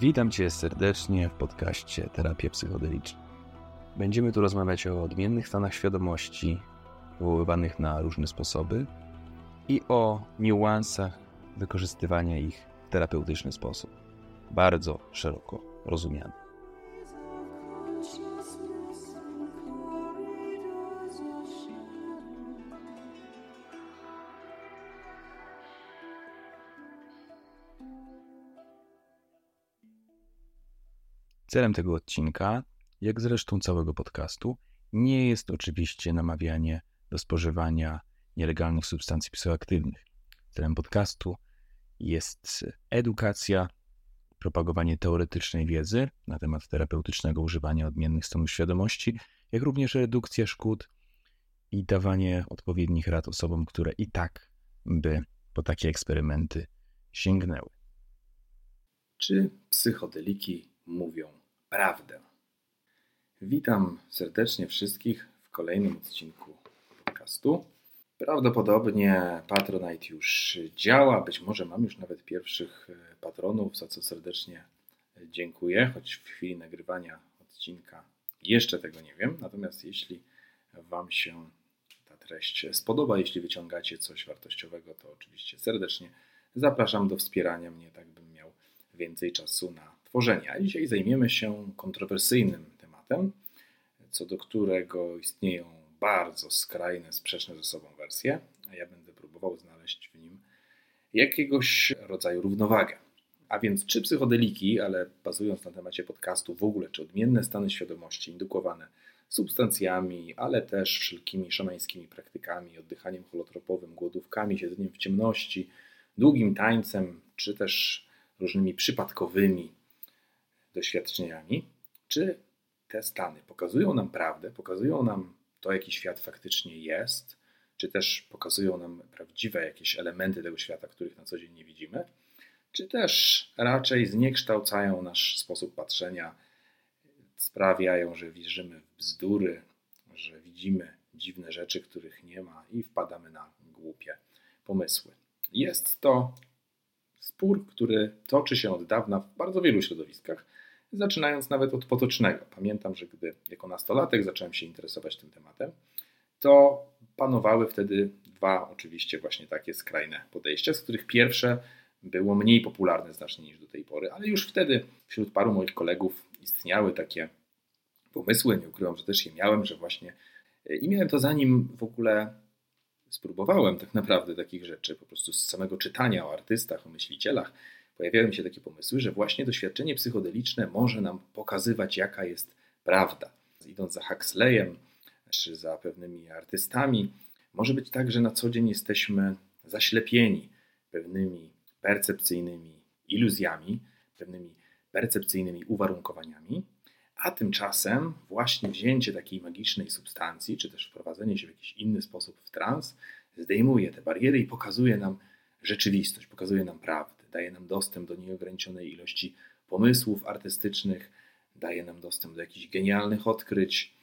Witam Cię serdecznie w podcaście Terapia Psychodeliczna. Będziemy tu rozmawiać o odmiennych stanach świadomości, wywoływanych na różne sposoby i o niuansach wykorzystywania ich w terapeutyczny sposób, bardzo szeroko rozumiany. Celem tego odcinka, jak zresztą całego podcastu, nie jest oczywiście namawianie do spożywania nielegalnych substancji psychoaktywnych. Celem podcastu jest edukacja, propagowanie teoretycznej wiedzy na temat terapeutycznego używania odmiennych stanów świadomości, jak również redukcja szkód i dawanie odpowiednich rad osobom, które i tak by po takie eksperymenty sięgnęły. Czy psychodeliki mówią prawdę. Witam serdecznie wszystkich w kolejnym odcinku podcastu. Prawdopodobnie Patronite już działa, być może mam już nawet pierwszych e, patronów, za co serdecznie dziękuję, choć w chwili nagrywania odcinka jeszcze tego nie wiem. Natomiast jeśli Wam się ta treść spodoba, jeśli wyciągacie coś wartościowego, to oczywiście serdecznie zapraszam do wspierania mnie, tak bym miał więcej czasu na tworzenia. Dzisiaj zajmiemy się kontrowersyjnym tematem, co do którego istnieją bardzo skrajne, sprzeczne ze sobą wersje, a ja będę próbował znaleźć w nim jakiegoś rodzaju równowagę. A więc czy psychodeliki, ale bazując na temacie podcastu w ogóle, czy odmienne stany świadomości indukowane substancjami, ale też wszelkimi szamańskimi praktykami, oddychaniem holotropowym, głodówkami, siedzeniem w ciemności, długim tańcem, czy też różnymi przypadkowymi doświadczeniami, czy te stany pokazują nam prawdę, pokazują nam to, jaki świat faktycznie jest, czy też pokazują nam prawdziwe jakieś elementy tego świata, których na co dzień nie widzimy, czy też raczej zniekształcają nasz sposób patrzenia, sprawiają, że wierzymy w bzdury, że widzimy dziwne rzeczy, których nie ma i wpadamy na głupie pomysły. Jest to spór, który toczy się od dawna w bardzo wielu środowiskach, zaczynając nawet od potocznego. Pamiętam, że gdy jako nastolatek zacząłem się interesować tym tematem, to panowały wtedy dwa oczywiście właśnie takie skrajne podejścia, z których pierwsze było mniej popularne znacznie niż do tej pory, ale już wtedy wśród paru moich kolegów istniały takie pomysły, nie ukrywam, że też je miałem, że właśnie i miałem to zanim w ogóle spróbowałem tak naprawdę takich rzeczy, po prostu z samego czytania o artystach, o myślicielach, pojawiają się takie pomysły, że właśnie doświadczenie psychodeliczne może nam pokazywać, jaka jest prawda. Idąc za Huxleyem czy za pewnymi artystami, może być tak, że na co dzień jesteśmy zaślepieni pewnymi percepcyjnymi iluzjami, pewnymi percepcyjnymi uwarunkowaniami, a tymczasem właśnie wzięcie takiej magicznej substancji, czy też wprowadzenie się w jakiś inny sposób w trans, zdejmuje te bariery i pokazuje nam rzeczywistość, pokazuje nam prawdę daje nam dostęp do nieograniczonej ilości pomysłów artystycznych, daje nam dostęp do jakichś genialnych odkryć,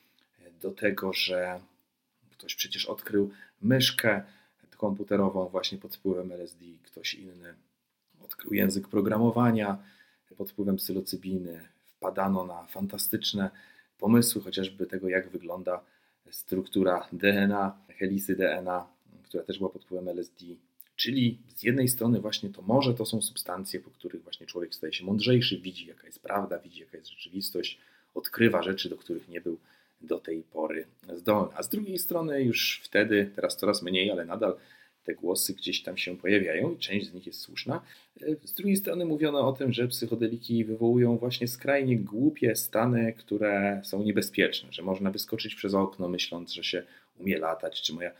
do tego, że ktoś przecież odkrył myszkę komputerową właśnie pod wpływem LSD, ktoś inny odkrył język programowania pod wpływem psylocybiny. Wpadano na fantastyczne pomysły, chociażby tego, jak wygląda struktura DNA, helisy DNA, która też była pod wpływem LSD. Czyli z jednej strony właśnie to może to są substancje, po których właśnie człowiek staje się mądrzejszy, widzi jaka jest prawda, widzi jaka jest rzeczywistość, odkrywa rzeczy, do których nie był do tej pory zdolny. A z drugiej strony już wtedy, teraz coraz mniej, ale nadal te głosy gdzieś tam się pojawiają i część z nich jest słuszna. Z drugiej strony mówiono o tym, że psychodeliki wywołują właśnie skrajnie głupie stany, które są niebezpieczne, że można wyskoczyć przez okno myśląc, że się umie latać, czy moja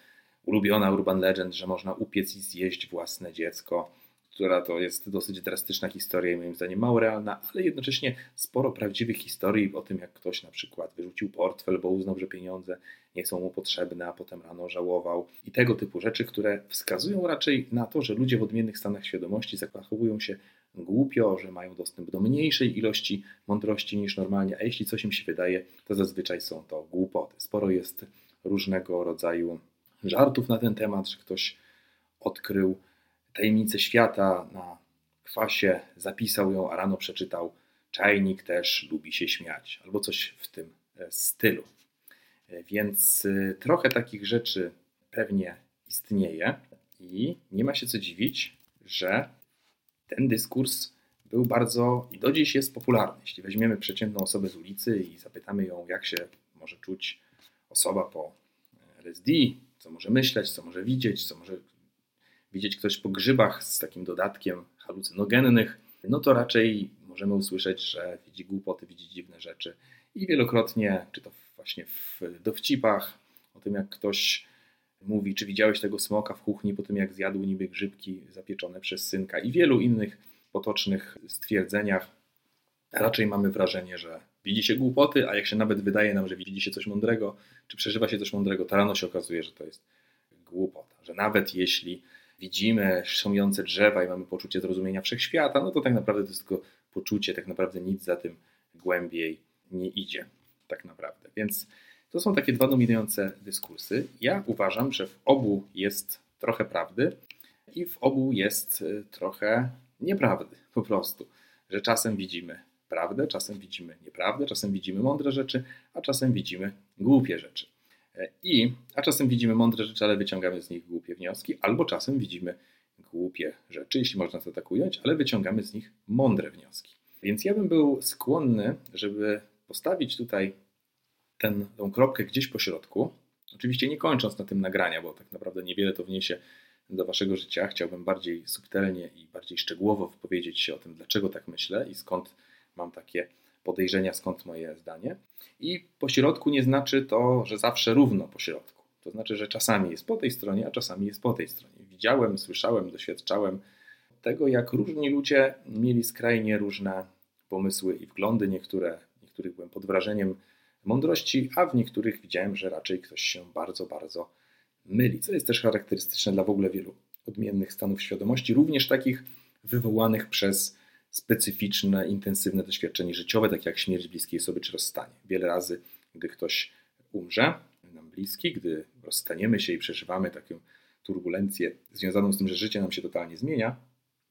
ulubiona urban legend, że można upiec i zjeść własne dziecko, która to jest dosyć drastyczna historia i moim zdaniem mało realna, ale jednocześnie sporo prawdziwych historii o tym, jak ktoś na przykład wyrzucił portfel, bo uznał, że pieniądze nie są mu potrzebne, a potem rano żałował i tego typu rzeczy, które wskazują raczej na to, że ludzie w odmiennych stanach świadomości zachowują się głupio, że mają dostęp do mniejszej ilości mądrości niż normalnie, a jeśli coś im się wydaje, to zazwyczaj są to głupoty. Sporo jest różnego rodzaju żartów na ten temat, że ktoś odkrył tajemnicę świata na kwasie, zapisał ją, a rano przeczytał czajnik też lubi się śmiać, albo coś w tym e, stylu. E, więc e, trochę takich rzeczy pewnie istnieje i nie ma się co dziwić, że ten dyskurs był bardzo i do dziś jest popularny. Jeśli weźmiemy przeciętną osobę z ulicy i zapytamy ją, jak się może czuć osoba po LSD, co może myśleć, co może widzieć, co może widzieć ktoś po grzybach z takim dodatkiem halucynogennych, no to raczej możemy usłyszeć, że widzi głupoty, widzi dziwne rzeczy. I wielokrotnie, czy to właśnie w dowcipach, o tym jak ktoś mówi, czy widziałeś tego smoka w kuchni po tym, jak zjadł niby grzybki zapieczone przez synka i wielu innych potocznych stwierdzeniach, raczej mamy wrażenie, że widzi się głupoty, a jak się nawet wydaje nam, że widzi się coś mądrego, czy przeżywa się coś mądrego, to rano się okazuje, że to jest głupota. Że nawet jeśli widzimy szumiące drzewa i mamy poczucie zrozumienia wszechświata, no to tak naprawdę to jest tylko poczucie, tak naprawdę nic za tym głębiej nie idzie. Tak naprawdę. Więc to są takie dwa dominujące dyskursy. Ja uważam, że w obu jest trochę prawdy i w obu jest y, trochę nieprawdy po prostu. Że czasem widzimy prawdę, czasem widzimy nieprawdę, czasem widzimy mądre rzeczy, a czasem widzimy głupie rzeczy. E, I, a czasem widzimy mądre rzeczy, ale wyciągamy z nich głupie wnioski, albo czasem widzimy głupie rzeczy, jeśli można to tak ująć, ale wyciągamy z nich mądre wnioski. Więc ja bym był skłonny, żeby postawić tutaj ten, tą kropkę gdzieś po środku. Oczywiście nie kończąc na tym nagrania, bo tak naprawdę niewiele to wniesie do waszego życia. Chciałbym bardziej subtelnie i bardziej szczegółowo wypowiedzieć się o tym, dlaczego tak myślę i skąd mam takie podejrzenia, skąd moje zdanie. I po środku nie znaczy to, że zawsze równo po środku. To znaczy, że czasami jest po tej stronie, a czasami jest po tej stronie. Widziałem, słyszałem, doświadczałem tego, jak różni ludzie mieli skrajnie różne pomysły i wglądy. Niektóre, niektórych byłem pod wrażeniem mądrości, a w niektórych widziałem, że raczej ktoś się bardzo, bardzo myli, co jest też charakterystyczne dla w ogóle wielu odmiennych stanów świadomości, również takich wywołanych przez specyficzne, intensywne doświadczenie życiowe, takie jak śmierć bliskiej osoby czy rozstanie. Wiele razy, gdy ktoś umrze, nam bliski, gdy rozstaniemy się i przeżywamy taką turbulencję związaną z tym, że życie nam się totalnie zmienia,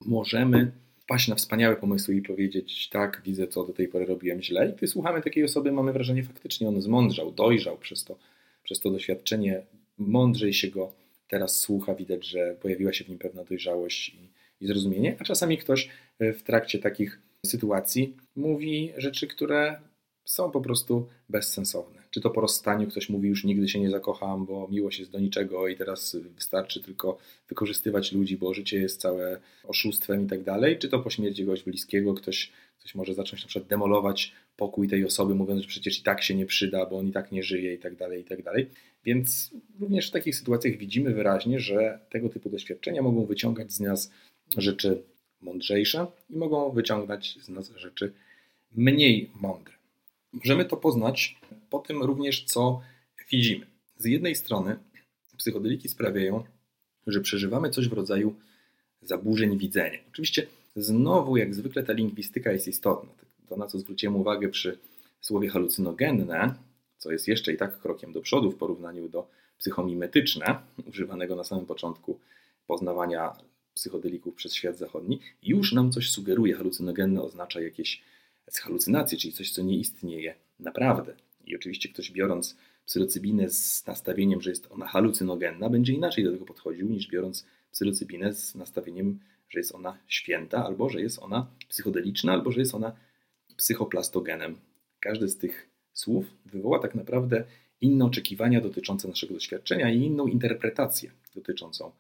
możemy wpaść na wspaniałe pomysły i powiedzieć, tak, widzę, co do tej pory robiłem źle. I gdy słuchamy takiej osoby, mamy wrażenie, faktycznie on zmądrzał, dojrzał przez to, przez to doświadczenie, mądrzej się go teraz słucha, widać, że pojawiła się w nim pewna dojrzałość i, i zrozumienie, a czasami ktoś e, w trakcie takich sytuacji mówi rzeczy, które są po prostu bezsensowne. Czy to po rozstaniu ktoś mówi, już nigdy się nie zakocham, bo miłość jest do niczego i teraz wystarczy tylko wykorzystywać ludzi, bo życie jest całe oszustwem i tak dalej. Czy to po śmierci kogoś bliskiego ktoś, ktoś może zacząć na przykład demolować pokój tej osoby, mówiąc, że przecież i tak się nie przyda, bo on i tak nie żyje i tak dalej, i tak dalej. Więc również w takich sytuacjach widzimy wyraźnie, że tego typu doświadczenia mogą wyciągać z nas rzeczy mądrzejsze i mogą wyciągać z nas rzeczy mniej mądre. Możemy to poznać po tym również, co widzimy. Z jednej strony psychodeliki sprawiają, że przeżywamy coś w rodzaju zaburzeń widzenia. Oczywiście znowu, jak zwykle, ta lingwistyka jest istotna. To, na co zwróciłem uwagę przy słowie halucynogenne, co jest jeszcze i tak krokiem do przodu w porównaniu do psychomimetyczne, używanego na samym początku poznawania psychodelików przez świat zachodni, już nam coś sugeruje. Halucynogenne oznacza jakieś halucynacje, czyli coś, co nie istnieje naprawdę. I oczywiście ktoś biorąc psylocybinę z nastawieniem, że jest ona halucynogenna, będzie inaczej do tego podchodził niż biorąc psylocybinę z nastawieniem, że jest ona święta, albo że jest ona psychodeliczna, albo że jest ona psychoplastogenem. Każdy z tych słów wywoła tak naprawdę inne oczekiwania dotyczące naszego doświadczenia i inną interpretację dotyczącą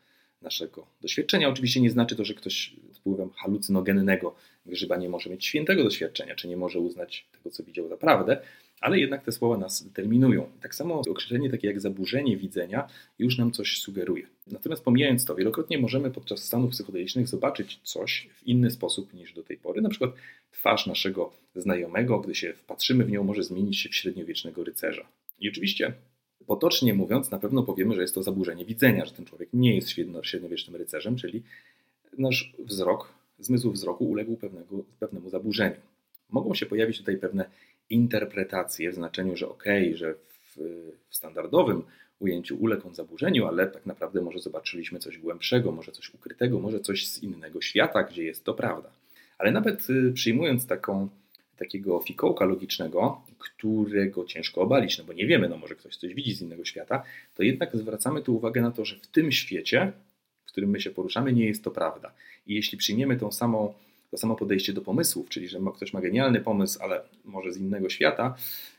naszego doświadczenia. Oczywiście nie znaczy to, że ktoś wpływem halucynogennego grzyba nie może mieć świętego doświadczenia, czy nie może uznać tego, co widział za prawdę, ale jednak te słowa nas determinują. Tak samo określenie takie jak zaburzenie widzenia już nam coś sugeruje. Natomiast pomijając to, wielokrotnie możemy podczas stanów psychodelicznych zobaczyć coś w inny sposób niż do tej pory. Na przykład twarz naszego znajomego, gdy się wpatrzymy w nią, może zmienić się w średniowiecznego rycerza. I oczywiście potocznie mówiąc, na pewno powiemy, że jest to zaburzenie widzenia, że ten człowiek nie jest średniowiecznym rycerzem, czyli nasz wzrok, zmysł wzroku uległ pewnego, pewnemu zaburzeniu. Mogą się pojawić tutaj pewne interpretacje w znaczeniu, że ok, że w, w standardowym ujęciu uległ on zaburzeniu, ale tak naprawdę może zobaczyliśmy coś głębszego, może coś ukrytego, może coś z innego świata, gdzie jest to prawda. Ale nawet y, przyjmując taką takiego fikołka logicznego, którego ciężko obalić, no bo nie wiemy, no może ktoś coś widzi z innego świata, to jednak zwracamy tu uwagę na to, że w tym świecie, w którym my się poruszamy, nie jest to prawda. I jeśli przyjmiemy tą samą, to samo podejście do pomysłów, czyli że ktoś ma genialny pomysł, ale może z innego świata,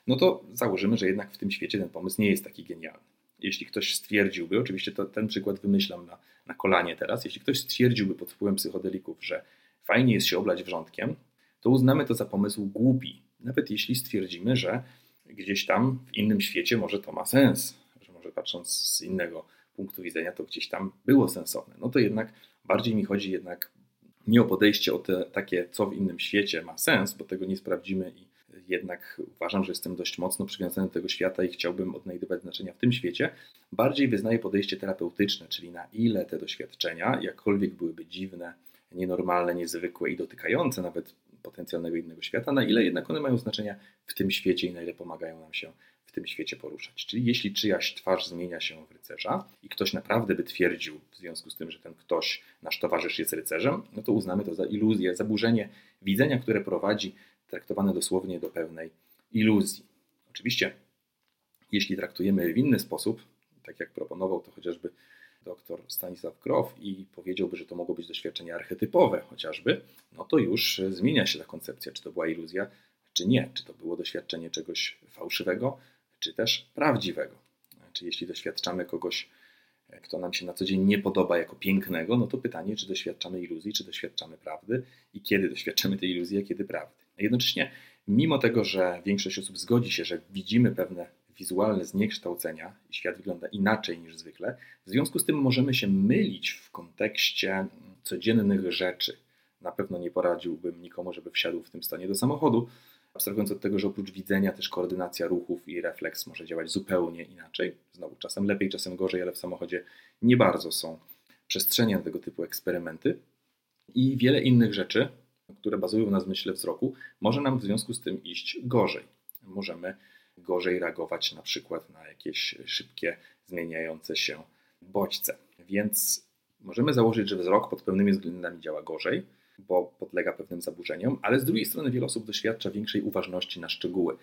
no to założymy, że jednak w tym świecie ten pomysł nie jest taki genialny. Jeśli ktoś stwierdziłby, oczywiście to, ten przykład wymyślam na, na kolanie teraz, jeśli ktoś stwierdziłby pod wpływem psychodelików, że fajnie jest się oblać wrzątkiem, to uznamy to za pomysł głupi. Nawet jeśli stwierdzimy, że gdzieś tam w innym świecie może to ma sens, że może patrząc z innego punktu widzenia to gdzieś tam było sensowne. No to jednak bardziej mi chodzi jednak nie o podejście o te takie, co w innym świecie ma sens, bo tego nie sprawdzimy i jednak uważam, że jestem dość mocno przywiązany do tego świata i chciałbym odnajdywać znaczenia w tym świecie. Bardziej wyznaję podejście terapeutyczne, czyli na ile te doświadczenia, jakkolwiek byłyby dziwne, nienormalne, niezwykłe i dotykające nawet potencjalnego innego świata, na ile jednak one mają znaczenia w tym świecie i na ile pomagają nam się w tym świecie poruszać. Czyli jeśli czyjaś twarz zmienia się w rycerza i ktoś naprawdę by twierdził w związku z tym, że ten ktoś, nasz towarzysz jest rycerzem, no to uznamy to za iluzję, zaburzenie widzenia, które prowadzi traktowane dosłownie do pewnej iluzji. Oczywiście, jeśli traktujemy w inny sposób, tak jak proponował to chociażby dr Stanisław Grof i powiedziałby, że to mogło być doświadczenie archetypowe chociażby, no to już zmienia się ta koncepcja, czy to była iluzja, czy nie, czy to było doświadczenie czegoś fałszywego, czy też prawdziwego. Czy jeśli doświadczamy kogoś, kto nam się na co dzień nie podoba jako pięknego, no to pytanie, czy doświadczamy iluzji, czy doświadczamy prawdy i kiedy doświadczamy tej iluzji, a kiedy prawdy. A jednocześnie, mimo tego, że większość osób zgodzi się, że widzimy pewne wizualne zniekształcenia i świat wygląda inaczej niż zwykle, w związku z tym możemy się mylić w kontekście codziennych rzeczy. Na pewno nie poradziłbym nikomu, żeby wsiadł w tym stanie do samochodu, abstrahując od tego, że oprócz widzenia też koordynacja ruchów i refleks może działać zupełnie inaczej. Znowu czasem lepiej, czasem gorzej, ale w samochodzie nie bardzo są przestrzenie na tego typu eksperymenty. I wiele innych rzeczy, które bazują na zmyśle wzroku, może nam w związku z tym iść gorzej. Możemy gorzej reagować na przykład na jakieś szybkie, zmieniające się bodźce. Więc możemy założyć, że wzrok pod pewnymi względami działa gorzej, bo podlega pewnym zaburzeniom, ale z drugiej strony wiele osób doświadcza większej uważności na szczegóły,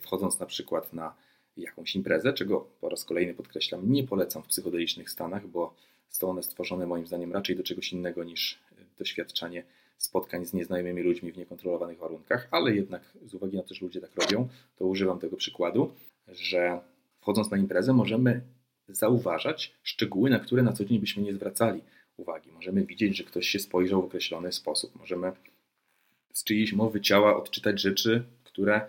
wchodząc na przykład na jakąś imprezę, czego po raz kolejny podkreślam, nie polecam w psychodelicznych stanach, bo są one stworzone moim zdaniem raczej do czegoś innego niż doświadczanie spotkań z nieznajomymi ludźmi w niekontrolowanych warunkach, ale jednak z uwagi na to, że ludzie tak robią, to używam tego przykładu, że wchodząc na imprezę możemy zauważać szczegóły, na które na co dzień byśmy nie zwracali uwagi. Możemy widzieć, że ktoś się spojrzał w określony sposób. Możemy z czyjejś mowy ciała odczytać rzeczy, które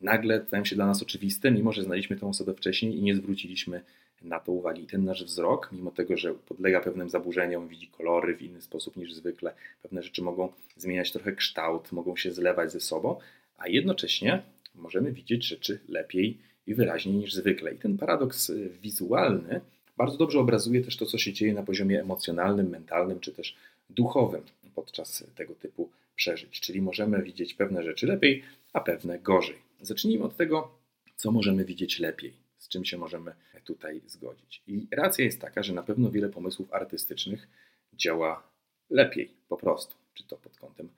nagle stają się dla nas oczywiste, mimo że znaliśmy tę osobę wcześniej i nie zwróciliśmy na to uwagi. I ten nasz wzrok, mimo tego, że podlega pewnym zaburzeniom, widzi kolory w inny sposób niż zwykle, pewne rzeczy mogą zmieniać trochę kształt, mogą się zlewać ze sobą, a jednocześnie możemy widzieć rzeczy lepiej i wyraźniej niż zwykle. I ten paradoks wizualny bardzo dobrze obrazuje też to, co się dzieje na poziomie emocjonalnym, mentalnym czy też duchowym podczas tego typu przeżyć. Czyli możemy widzieć pewne rzeczy lepiej, a pewne gorzej. Zacznijmy od tego, co możemy widzieć lepiej z czym się możemy tutaj zgodzić. I racja jest taka, że na pewno wiele pomysłów artystycznych działa lepiej po prostu, czy to pod kątem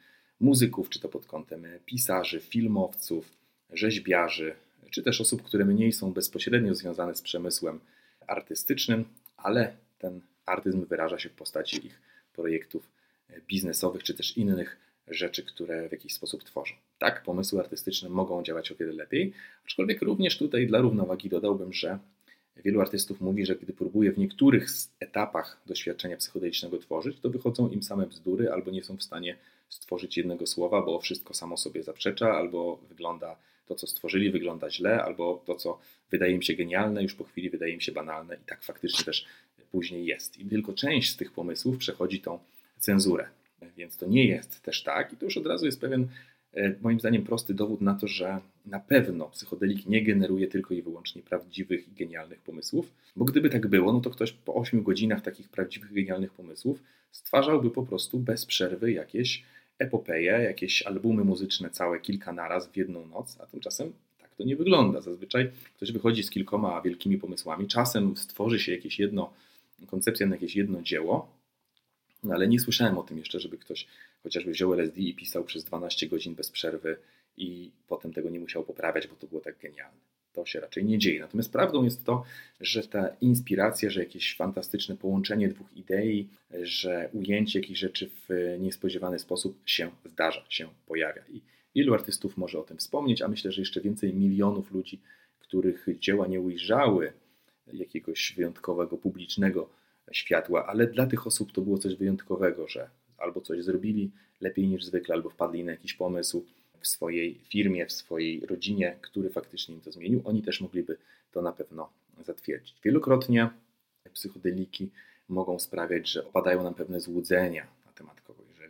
muzyków, czy to pod kątem pisarzy, filmowców, rzeźbiarzy, czy też osób, które mniej są bezpośrednio związane z przemysłem artystycznym, ale ten artyzm wyraża się w postaci ich projektów biznesowych, czy też innych rzeczy, które w jakiś sposób tworzą. Tak, pomysły artystyczne mogą działać o wiele lepiej, aczkolwiek również tutaj dla równowagi dodałbym, że wielu artystów mówi, że gdy próbuje w niektórych etapach doświadczenia psychodelicznego tworzyć, to wychodzą im same bzdury albo nie są w stanie stworzyć jednego słowa, bo wszystko samo sobie zaprzecza, albo wygląda to, co stworzyli, wygląda źle, albo to, co wydaje im się genialne, już po chwili wydaje im się banalne i tak faktycznie też później jest. I tylko część z tych pomysłów przechodzi tą cenzurę. Więc to nie jest też tak i to już od razu jest pewien, e, moim zdaniem, prosty dowód na to, że na pewno psychodelik nie generuje tylko i wyłącznie prawdziwych i genialnych pomysłów, bo gdyby tak było, no to ktoś po 8 godzinach takich prawdziwych, genialnych pomysłów stwarzałby po prostu bez przerwy jakieś epopeje, jakieś albumy muzyczne całe kilka naraz w jedną noc, a tymczasem tak to nie wygląda. Zazwyczaj ktoś wychodzi z kilkoma wielkimi pomysłami, czasem stworzy się jakieś jedno, koncepcja na jakieś jedno dzieło, no ale nie słyszałem o tym jeszcze, żeby ktoś chociażby wziął LSD i pisał przez 12 godzin bez przerwy i potem tego nie musiał poprawiać, bo to było tak genialne. To się raczej nie dzieje. Natomiast prawdą jest to, że ta inspiracja, że jakieś fantastyczne połączenie dwóch idei, że ujęcie jakichś rzeczy w niespodziewany sposób się zdarza, się pojawia. I wielu artystów może o tym wspomnieć, a myślę, że jeszcze więcej milionów ludzi, których dzieła nie ujrzały jakiegoś wyjątkowego publicznego światła, ale dla tych osób to było coś wyjątkowego, że albo coś zrobili lepiej niż zwykle, albo wpadli na jakiś pomysł w swojej firmie, w swojej rodzinie, który faktycznie im to zmienił. Oni też mogliby to na pewno zatwierdzić. Wielokrotnie psychodeliki mogą sprawiać, że opadają nam pewne złudzenia na temat kogoś, że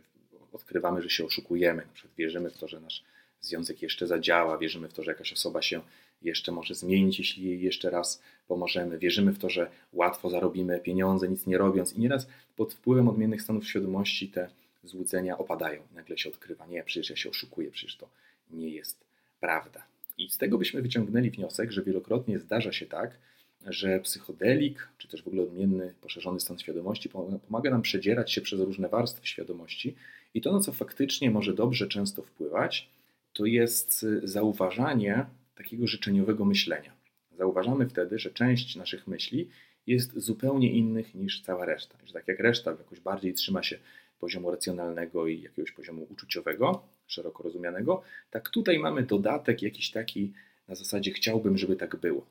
odkrywamy, że się oszukujemy, na przykład wierzymy w to, że nasz związek jeszcze zadziała, wierzymy w to, że jakaś osoba się jeszcze może zmienić, jeśli jej jeszcze raz pomożemy. Wierzymy w to, że łatwo zarobimy pieniądze, nic nie robiąc. I nieraz pod wpływem odmiennych stanów świadomości te złudzenia opadają. Nagle się odkrywa, nie, przecież ja się oszukuję, przecież to nie jest prawda. I z tego byśmy wyciągnęli wniosek, że wielokrotnie zdarza się tak, że psychodelik, czy też w ogóle odmienny, poszerzony stan świadomości pomaga nam przedzierać się przez różne warstwy świadomości i to, na co faktycznie może dobrze często wpływać, to jest zauważanie takiego życzeniowego myślenia. Zauważamy wtedy, że część naszych myśli jest zupełnie innych niż cała reszta. Że tak jak reszta jakoś bardziej trzyma się poziomu racjonalnego i jakiegoś poziomu uczuciowego, szeroko rozumianego, tak tutaj mamy dodatek jakiś taki na zasadzie chciałbym, żeby tak było.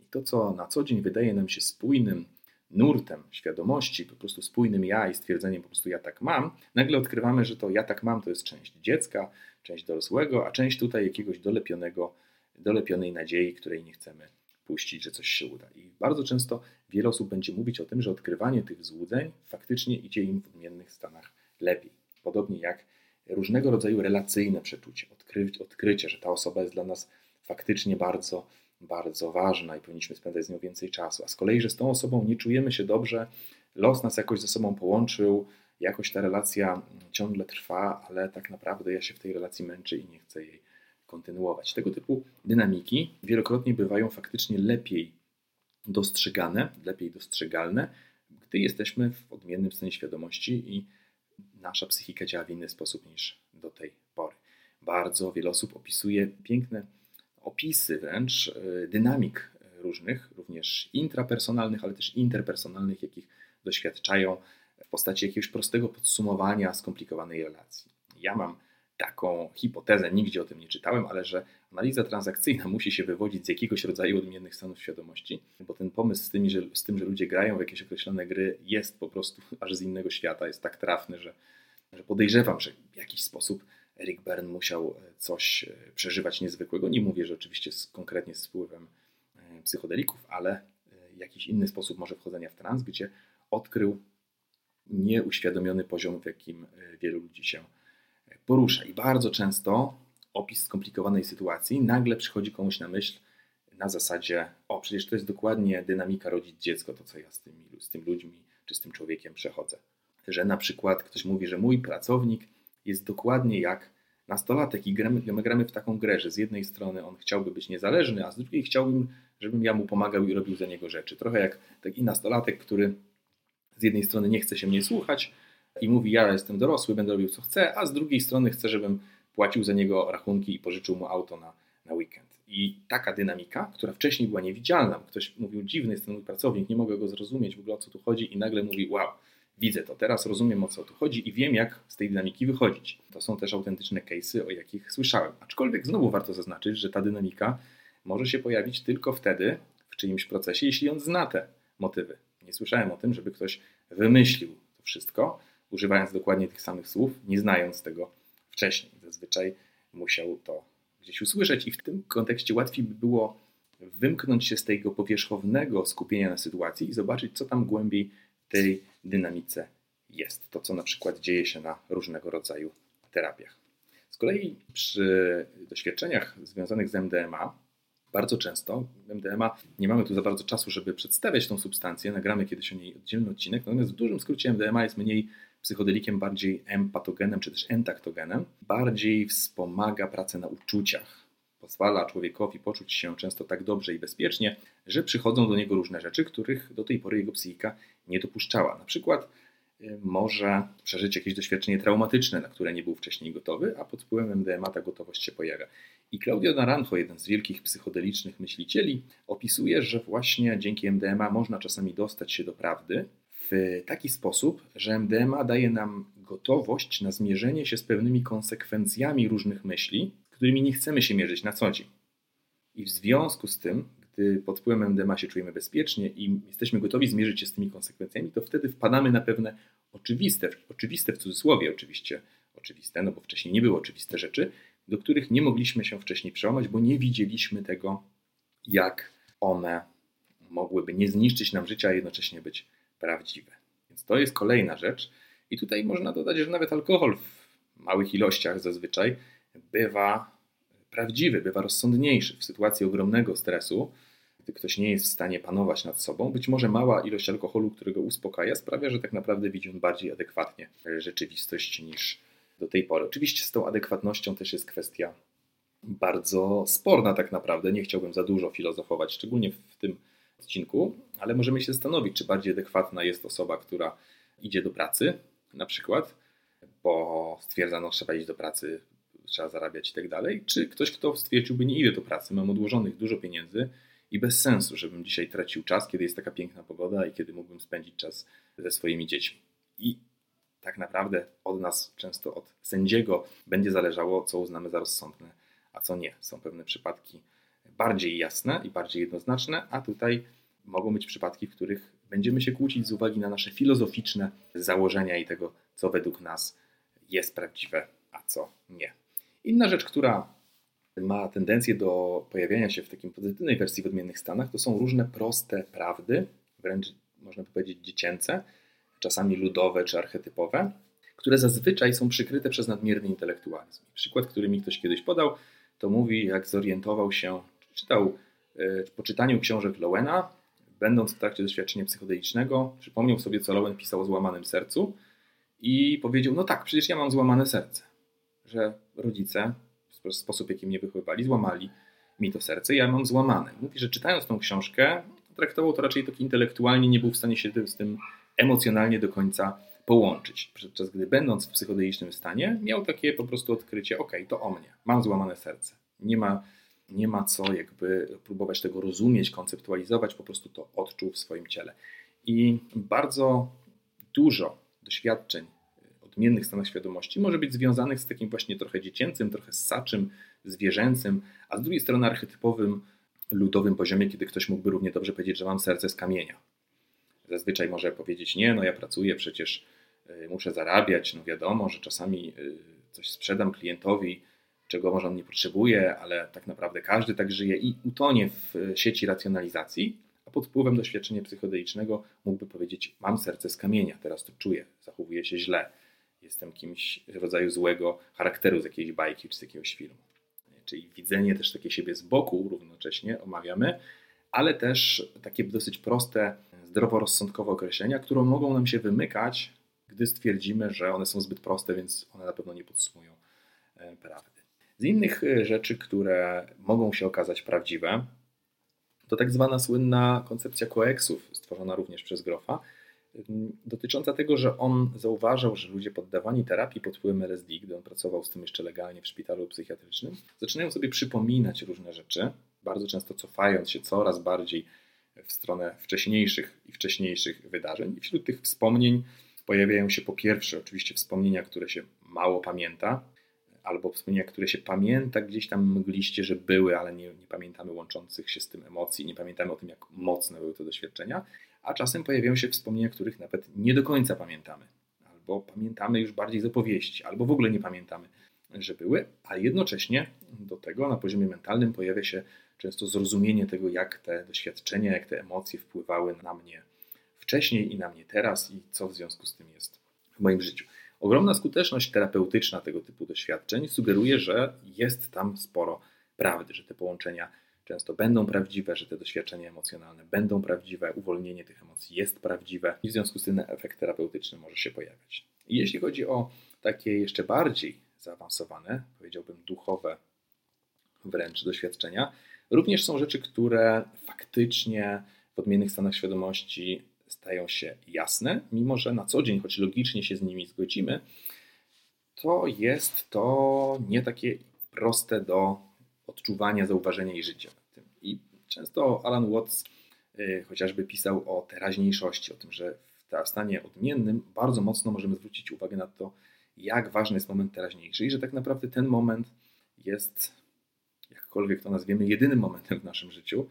I to, co na co dzień wydaje nam się spójnym nurtem świadomości, po prostu spójnym ja i stwierdzeniem po prostu ja tak mam, nagle odkrywamy, że to ja tak mam to jest część dziecka, część dorosłego, a część tutaj jakiegoś dolepionego dolepionej nadziei, której nie chcemy puścić, że coś się uda. I bardzo często wiele osób będzie mówić o tym, że odkrywanie tych złudzeń faktycznie idzie im w odmiennych stanach lepiej. Podobnie jak różnego rodzaju relacyjne przeczucie, odkry, odkrycie, że ta osoba jest dla nas faktycznie bardzo, bardzo ważna i powinniśmy spędzać z nią więcej czasu. A z kolei, że z tą osobą nie czujemy się dobrze, los nas jakoś ze sobą połączył, jakoś ta relacja ciągle trwa, ale tak naprawdę ja się w tej relacji męczę i nie chcę jej kontynuować. Tego typu dynamiki wielokrotnie bywają faktycznie lepiej dostrzegane, lepiej dostrzegalne, gdy jesteśmy w odmiennym stanie świadomości i nasza psychika działa w inny sposób niż do tej pory. Bardzo wiele osób opisuje piękne opisy wręcz e, dynamik różnych, również intrapersonalnych, ale też interpersonalnych, jakich doświadczają w postaci jakiegoś prostego podsumowania skomplikowanej relacji. Ja mam taką hipotezę, nigdzie o tym nie czytałem, ale że analiza transakcyjna musi się wywodzić z jakiegoś rodzaju odmiennych stanów świadomości, bo ten pomysł z, że, z tym, że ludzie grają w jakieś określone gry, jest po prostu aż z innego świata, jest tak trafny, że, że podejrzewam, że w jakiś sposób Eric Bern musiał e, coś e, przeżywać niezwykłego. Nie mówię, że oczywiście z, konkretnie z wpływem e, psychodelików, ale jakiś inny sposób może wchodzenia w trans, gdzie odkrył nieuświadomiony poziom, w jakim wielu ludzi się porusza. I bardzo często opis skomplikowanej sytuacji nagle przychodzi komuś na myśl na zasadzie, o przecież to jest dokładnie dynamika rodzić dziecko, to co ja z, tymi, z tym ludźmi czy z tym człowiekiem przechodzę. Że na przykład ktoś mówi, że mój pracownik jest dokładnie jak nastolatek i gramy, my gramy w taką grę, że z jednej strony on chciałby być niezależny, a z drugiej chciałbym, żebym ja mu pomagał i robił za niego rzeczy. Trochę jak taki nastolatek, który z jednej strony nie chce się mnie słuchać, i mówi: Ja jestem dorosły, będę robił co chcę, a z drugiej strony chce, żebym płacił za niego rachunki i pożyczył mu auto na, na weekend. I taka dynamika, która wcześniej była niewidzialna, ktoś mówił: Dziwny jest ten mój pracownik, nie mogę go zrozumieć w ogóle o co tu chodzi, i nagle mówi: Wow, widzę to, teraz rozumiem o co tu chodzi i wiem, jak z tej dynamiki wychodzić. To są też autentyczne case'y, o jakich słyszałem. Aczkolwiek znowu warto zaznaczyć, że ta dynamika może się pojawić tylko wtedy w czyimś procesie, jeśli on zna te motywy. Nie słyszałem o tym, żeby ktoś wymyślił to wszystko, używając dokładnie tych samych słów, nie znając tego wcześniej. Zazwyczaj musiał to gdzieś usłyszeć i w tym kontekście łatwiej by było wymknąć się z tego powierzchownego skupienia na sytuacji i zobaczyć, co tam głębiej w tej dynamice jest. To, co na przykład dzieje się na różnego rodzaju terapiach. Z kolei przy doświadczeniach związanych z MDMA, bardzo często MDMA, nie mamy tu za bardzo czasu, żeby przedstawiać tą substancję, nagramy kiedyś o niej oddzielny odcinek, natomiast w dużym skrócie MDMA jest mniej psychodelikiem bardziej empatogenem czy też entaktogenem, bardziej wspomaga pracę na uczuciach. Pozwala człowiekowi poczuć się często tak dobrze i bezpiecznie, że przychodzą do niego różne rzeczy, których do tej pory jego psychika nie dopuszczała. Na przykład y, może przeżyć jakieś doświadczenie traumatyczne, na które nie był wcześniej gotowy, a pod wpływem MDMA ta gotowość się pojawia. I Claudio Naranjo, jeden z wielkich psychodelicznych myślicieli, opisuje, że właśnie dzięki MDMA można czasami dostać się do prawdy w taki sposób, że MDMA daje nam gotowość na zmierzenie się z pewnymi konsekwencjami różnych myśli, którymi nie chcemy się mierzyć na co dzień. I w związku z tym, gdy pod wpływem MDMA się czujemy bezpiecznie i jesteśmy gotowi zmierzyć się z tymi konsekwencjami, to wtedy wpadamy na pewne oczywiste, oczywiste w cudzysłowie oczywiście, oczywiste, no bo wcześniej nie były oczywiste rzeczy, do których nie mogliśmy się wcześniej przełamać, bo nie widzieliśmy tego, jak one mogłyby nie zniszczyć nam życia, a jednocześnie być prawdziwe. Więc to jest kolejna rzecz. I tutaj można dodać, że nawet alkohol w małych ilościach zazwyczaj bywa prawdziwy, bywa rozsądniejszy w sytuacji ogromnego stresu, gdy ktoś nie jest w stanie panować nad sobą. Być może mała ilość alkoholu, którego uspokaja, sprawia, że tak naprawdę widzi on bardziej adekwatnie rzeczywistość niż do tej pory. Oczywiście z tą adekwatnością też jest kwestia bardzo sporna, tak naprawdę. Nie chciałbym za dużo filozofować, szczególnie w tym odcinku, ale możemy się zastanowić, czy bardziej adekwatna jest osoba, która idzie do pracy, na przykład, bo stwierdzano, że trzeba iść do pracy, trzeba zarabiać i tak dalej, czy ktoś, kto stwierdziłby, nie idę do pracy, mam odłożonych dużo pieniędzy i bez sensu, żebym dzisiaj tracił czas, kiedy jest taka piękna pogoda i kiedy mógłbym spędzić czas ze swoimi dziećmi. I tak naprawdę od nas, często od sędziego, będzie zależało, co uznamy za rozsądne, a co nie. Są pewne przypadki bardziej jasne i bardziej jednoznaczne, a tutaj mogą być przypadki, w których będziemy się kłócić z uwagi na nasze filozoficzne założenia i tego, co według nas jest prawdziwe, a co nie. Inna rzecz, która ma tendencję do pojawiania się w takiej pozytywnej wersji w odmiennych stanach, to są różne proste prawdy, wręcz można powiedzieć dziecięce, czasami ludowe czy archetypowe, które zazwyczaj są przykryte przez nadmierny intelektualizm. Przykład, który mi ktoś kiedyś podał, to mówi, jak zorientował się, czytał e, po czytaniu książek Lowena, będąc w trakcie doświadczenia psychodelicznego, przypomniał sobie, co Lowen pisał o złamanym sercu i powiedział, no tak, przecież ja mam złamane serce. Że rodzice, w sposób, jaki mnie wychowywali, złamali mi to serce, ja mam złamane. Mówi, że czytając tą książkę, traktował to raczej tak intelektualnie, nie był w stanie się z tym emocjonalnie do końca połączyć. Podczas gdy będąc w psychodelicznym stanie, miał takie po prostu odkrycie, ok, to o mnie, mam złamane serce. Nie ma, nie ma co jakby próbować tego rozumieć, konceptualizować, po prostu to odczuł w swoim ciele. I bardzo dużo doświadczeń odmiennych stanach świadomości może być związanych z takim właśnie trochę dziecięcym, trochę ssaczym, zwierzęcym, a z drugiej strony archetypowym, ludowym poziomie, kiedy ktoś mógłby równie dobrze powiedzieć, że mam serce z kamienia. Zazwyczaj może powiedzieć, nie, no ja pracuję, przecież y, muszę zarabiać, no wiadomo, że czasami y, coś sprzedam klientowi, czego może on nie potrzebuje, ale tak naprawdę każdy tak żyje i utonie w y, sieci racjonalizacji, a pod wpływem doświadczenia psychodelicznego mógłby powiedzieć, mam serce z kamienia, teraz to czuję, zachowuję się źle, jestem kimś w rodzaju złego charakteru z jakiejś bajki czy z jakiegoś filmu. Czyli widzenie też takie siebie z boku równocześnie omawiamy, ale też takie dosyć proste, zdroworozsądkowe określenia, które mogą nam się wymykać, gdy stwierdzimy, że one są zbyt proste, więc one na pewno nie podsumują e, prawdy. Z innych e, rzeczy, które mogą się okazać prawdziwe, to tak zwana słynna koncepcja koeksów, stworzona również przez Grofa, dotycząca tego, że on zauważał, że ludzie poddawani terapii pod wpływem LSD, gdy on pracował z tym jeszcze legalnie w szpitalu psychiatrycznym, zaczynają sobie przypominać różne rzeczy, bardzo często cofając się coraz bardziej w stronę wcześniejszych i wcześniejszych wydarzeń. I wśród tych wspomnień pojawiają się po pierwsze oczywiście wspomnienia, które się mało pamięta, albo wspomnienia, które się pamięta gdzieś tam mgliście, że były, ale nie, nie pamiętamy łączących się z tym emocji, nie pamiętamy o tym, jak mocne były te doświadczenia, a czasem pojawiają się wspomnienia, których nawet nie do końca pamiętamy, albo pamiętamy już bardziej z opowieści, albo w ogóle nie pamiętamy, że były, a jednocześnie do tego na poziomie mentalnym pojawia się często zrozumienie tego, jak te doświadczenia, jak te emocje wpływały na mnie wcześniej i na mnie teraz i co w związku z tym jest w moim życiu. Ogromna skuteczność terapeutyczna tego typu doświadczeń sugeruje, że jest tam sporo prawdy, że te połączenia często będą prawdziwe, że te doświadczenia emocjonalne będą prawdziwe, uwolnienie tych emocji jest prawdziwe i w związku z tym efekt terapeutyczny może się pojawiać. Jeśli chodzi o takie jeszcze bardziej zaawansowane, powiedziałbym duchowe wręcz doświadczenia, również są rzeczy, które faktycznie w odmiennych stanach świadomości stają się jasne, mimo że na co dzień, choć logicznie się z nimi zgodzimy, to jest to nie takie proste do odczuwania, zauważenia i życia. I często Alan Watts y, chociażby pisał o teraźniejszości, o tym, że w stanie odmiennym bardzo mocno możemy zwrócić uwagę na to, jak ważny jest moment teraźniejszy i że tak naprawdę ten moment jest, jakkolwiek to nazwiemy, jedynym momentem w naszym życiu.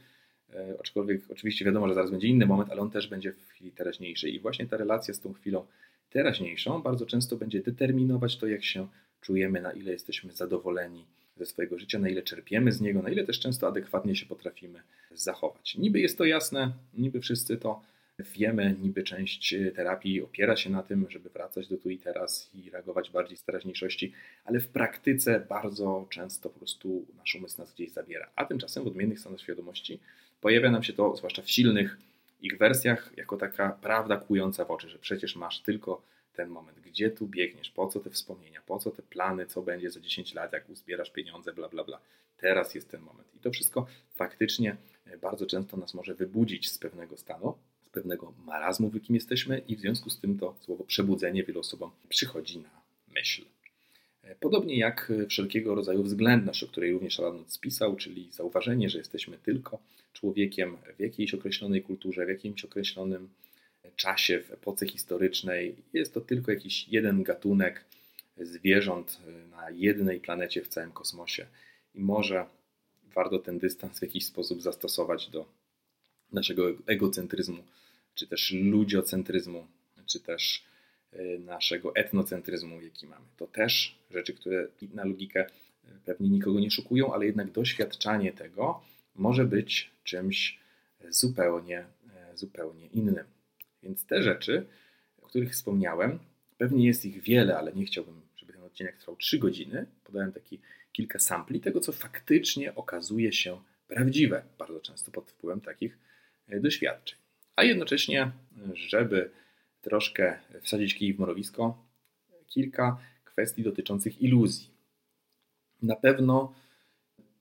E, aczkolwiek oczywiście wiadomo, że zaraz będzie inny moment, ale on też będzie w chwili teraźniejszej. I właśnie ta relacja z tą chwilą teraźniejszą bardzo często będzie determinować to, jak się czujemy, na ile jesteśmy zadowoleni ze swojego życia, na ile czerpiemy z niego, na ile też często adekwatnie się potrafimy zachować. Niby jest to jasne, niby wszyscy to wiemy, niby część terapii opiera się na tym, żeby wracać do tu i teraz i reagować bardziej z teraźniejszości, ale w praktyce bardzo często po prostu nasz umysł nas gdzieś zabiera. A tymczasem w odmiennych stanach świadomości pojawia nam się to, zwłaszcza w silnych ich wersjach, jako taka prawda kłująca w oczy, że przecież masz tylko ten moment, gdzie tu biegniesz, po co te wspomnienia, po co te plany, co będzie za 10 lat, jak uzbierasz pieniądze, bla, bla, bla. Teraz jest ten moment. I to wszystko faktycznie e, bardzo często nas może wybudzić z pewnego stanu, z pewnego marazmu, w jakim jesteśmy i w związku z tym to słowo przebudzenie wielu osobom przychodzi na myśl. Podobnie jak wszelkiego rodzaju względność, o której również Alan spisał, czyli zauważenie, że jesteśmy tylko człowiekiem w jakiejś określonej kulturze, w jakimś określonym czasie, w epoce historycznej. Jest to tylko jakiś jeden gatunek zwierząt na jednej planecie w całym kosmosie i może warto ten dystans w jakiś sposób zastosować do naszego egocentryzmu, czy też ludziocentryzmu, czy też naszego etnocentryzmu, jaki mamy. To też rzeczy, które na logikę e, pewnie nikogo nie szukują, ale jednak doświadczanie tego może być czymś zupełnie, e, zupełnie innym. Więc te rzeczy, o których wspomniałem, pewnie jest ich wiele, ale nie chciałbym, żeby ten odcinek trwał 3 godziny. Podałem taki kilka sampli tego, co faktycznie okazuje się prawdziwe, bardzo często pod wpływem takich doświadczeń. A jednocześnie, żeby troszkę wsadzić kij w morowisko, kilka kwestii dotyczących iluzji. Na pewno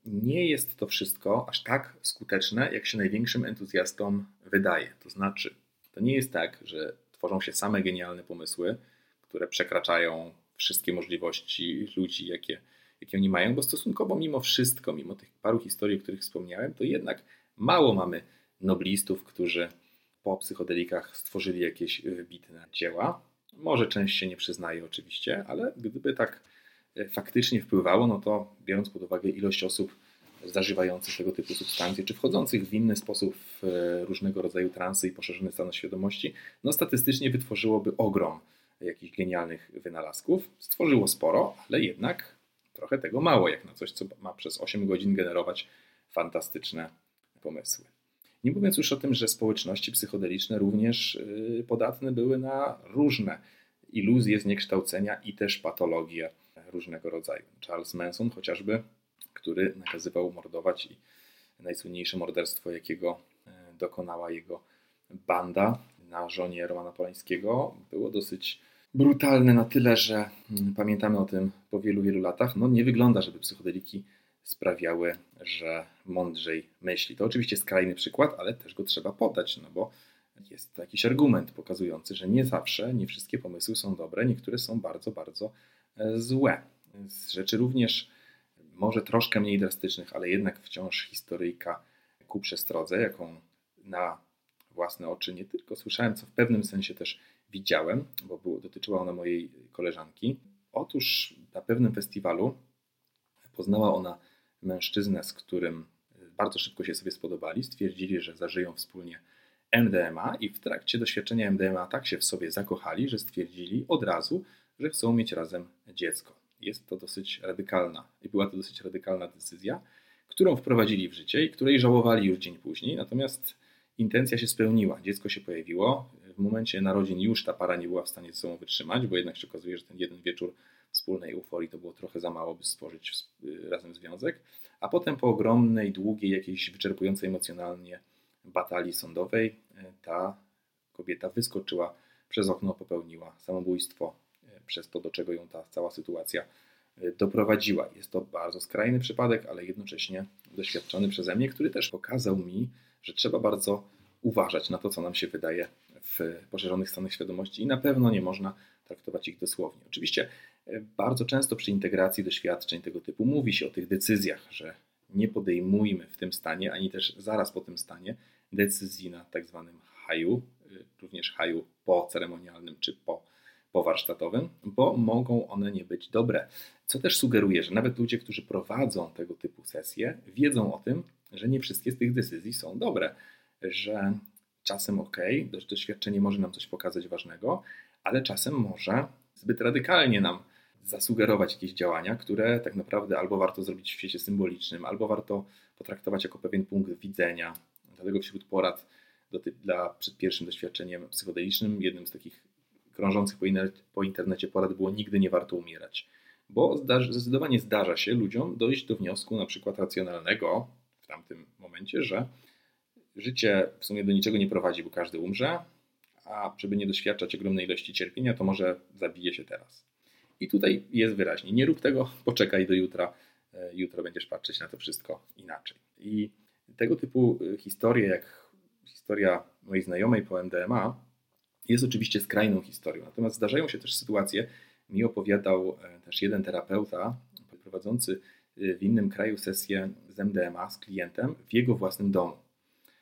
nie jest to wszystko aż tak skuteczne, jak się największym entuzjastom wydaje. To znaczy, to nie jest tak, że tworzą się same genialne pomysły, które przekraczają wszystkie możliwości ludzi, jakie, jakie oni mają, bo stosunkowo mimo wszystko, mimo tych paru historii, o których wspomniałem, to jednak mało mamy noblistów, którzy po psychodelikach stworzyli jakieś wybitne dzieła. Może część się nie przyznaje oczywiście, ale gdyby tak e, faktycznie wpływało, no to biorąc pod uwagę ilość osób, zażywających tego typu substancje, czy wchodzących w inny sposób w e, różnego rodzaju transy i poszerzony stan świadomości, no statystycznie wytworzyłoby ogrom jakichś genialnych wynalazków. Stworzyło sporo, ale jednak trochę tego mało, jak na coś, co ma przez 8 godzin generować fantastyczne pomysły. Nie mówiąc już o tym, że społeczności psychodeliczne również y, podatne były na różne iluzje, zniekształcenia i też patologie różnego rodzaju. Charles Manson chociażby który nakazywał mordować i najsłynniejsze morderstwo, jakiego e, dokonała jego banda na żonie Romana Polańskiego, było dosyć brutalne na tyle, że mm, pamiętamy o tym po wielu, wielu latach. No nie wygląda, żeby psychodeliki sprawiały, że mądrzej myśli. To oczywiście skrajny przykład, ale też go trzeba podać, no bo jest to jakiś argument pokazujący, że nie zawsze, nie wszystkie pomysły są dobre, niektóre są bardzo, bardzo e, złe. Z rzeczy również może troszkę mniej drastycznych, ale jednak wciąż historyjka ku przestrodze, jaką na własne oczy nie tylko słyszałem, co w pewnym sensie też widziałem, bo było, dotyczyła ona mojej koleżanki. Otóż na pewnym festiwalu poznała ona mężczyznę, z którym bardzo szybko się sobie spodobali. Stwierdzili, że zażyją wspólnie MDMA i w trakcie doświadczenia MDMA tak się w sobie zakochali, że stwierdzili od razu, że chcą mieć razem dziecko jest to dosyć radykalna i była to dosyć radykalna decyzja, którą wprowadzili w życie i której żałowali już dzień później. Natomiast intencja się spełniła, dziecko się pojawiło. W momencie narodzin już ta para nie była w stanie ze sobą wytrzymać, bo jednak się okazuje, że ten jeden wieczór wspólnej euforii to było trochę za mało, by stworzyć razem związek. A potem po ogromnej, długiej, jakiejś wyczerpującej emocjonalnie batalii sądowej, ta kobieta wyskoczyła przez okno, popełniła samobójstwo przez to, do czego ją ta cała sytuacja doprowadziła. Jest to bardzo skrajny przypadek, ale jednocześnie doświadczony przeze mnie, który też pokazał mi, że trzeba bardzo uważać na to, co nam się wydaje w poszerzonych stanach świadomości i na pewno nie można traktować ich dosłownie. Oczywiście bardzo często przy integracji doświadczeń tego typu mówi się o tych decyzjach, że nie podejmujmy w tym stanie, ani też zaraz po tym stanie decyzji na tak zwanym haju, y, również haju po ceremonialnym czy po, po warsztatowym, bo mogą one nie być dobre. Co też sugeruje, że nawet ludzie, którzy prowadzą tego typu sesje, wiedzą o tym, że nie wszystkie z tych decyzji są dobre, że czasem ok, doświadczenie może nam coś pokazać ważnego, ale czasem może zbyt radykalnie nam zasugerować jakieś działania, które tak naprawdę albo warto zrobić w świecie symbolicznym, albo warto potraktować jako pewien punkt widzenia. Dlatego wśród porad do, dla przed pierwszym doświadczeniem psychodelicznym jednym z takich krążących po, po internecie porad było nigdy nie warto umierać. Bo zdarzy, zdecydowanie zdarza się ludziom dojść do wniosku na przykład racjonalnego w tamtym momencie, że życie w sumie do niczego nie prowadzi, bo każdy umrze, a żeby nie doświadczać ogromnej ilości cierpienia, to może zabije się teraz. I tutaj jest wyraźnie, nie rób tego, poczekaj do jutra, e, jutro będziesz patrzeć na to wszystko inaczej. I tego typu e, historie, jak historia mojej znajomej po MDMA, jest oczywiście skrajną historią. Natomiast zdarzają się też sytuacje, mi opowiadał e, też jeden terapeuta prowadzący w innym kraju sesję z MDMA z klientem w jego własnym domu.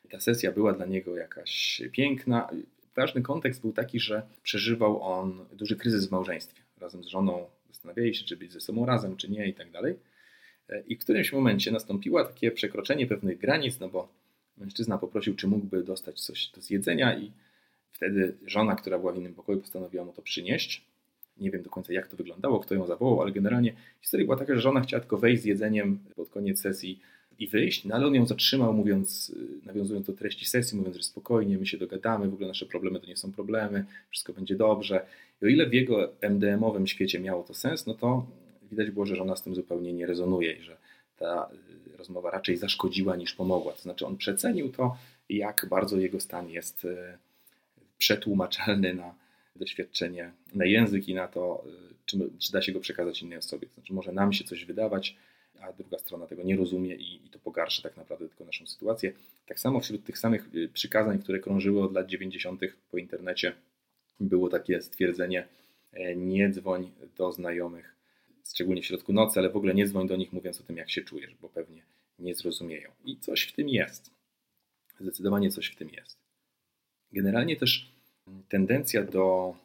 Ta sesja była dla niego jakaś piękna. Ważny kontekst był taki, że przeżywał on duży kryzys w małżeństwie razem z żoną zastanawiali się, czy być ze sobą razem, czy nie i tak dalej. E, I w którymś momencie nastąpiło takie przekroczenie pewnych granic, no bo mężczyzna poprosił, czy mógłby dostać coś do zjedzenia i wtedy żona, która była w innym pokoju, postanowiła mu to przynieść. Nie wiem do końca jak to wyglądało, kto ją zawołał, ale generalnie historia była taka, że żona chciała tylko wejść z jedzeniem pod koniec sesji i wyjść, no ale on ją zatrzymał, mówiąc, y, nawiązując do treści sesji, mówiąc, że spokojnie, my się dogadamy, w ogóle nasze problemy to nie są problemy, wszystko będzie dobrze. I o ile w jego MDM-owym świecie miało to sens, no to widać było, że żona z tym zupełnie nie rezonuje i że ta y, rozmowa raczej zaszkodziła niż pomogła. To znaczy on przecenił to, jak bardzo jego stan jest y, przetłumaczalny na doświadczenie, na język i na to, czy, czy da się go przekazać innej osobie. To znaczy może nam się coś wydawać, a druga strona tego nie rozumie i, i to pogarsza tak naprawdę tylko naszą sytuację. Tak samo wśród tych samych y, przykazań, które krążyły od lat 90. po internecie, było takie stwierdzenie: e, nie dzwoń do znajomych, szczególnie w środku nocy, ale w ogóle nie dzwoń do nich mówiąc o tym, jak się czujesz, bo pewnie nie zrozumieją. I coś w tym jest. Zdecydowanie coś w tym jest. Generalnie też tendencja do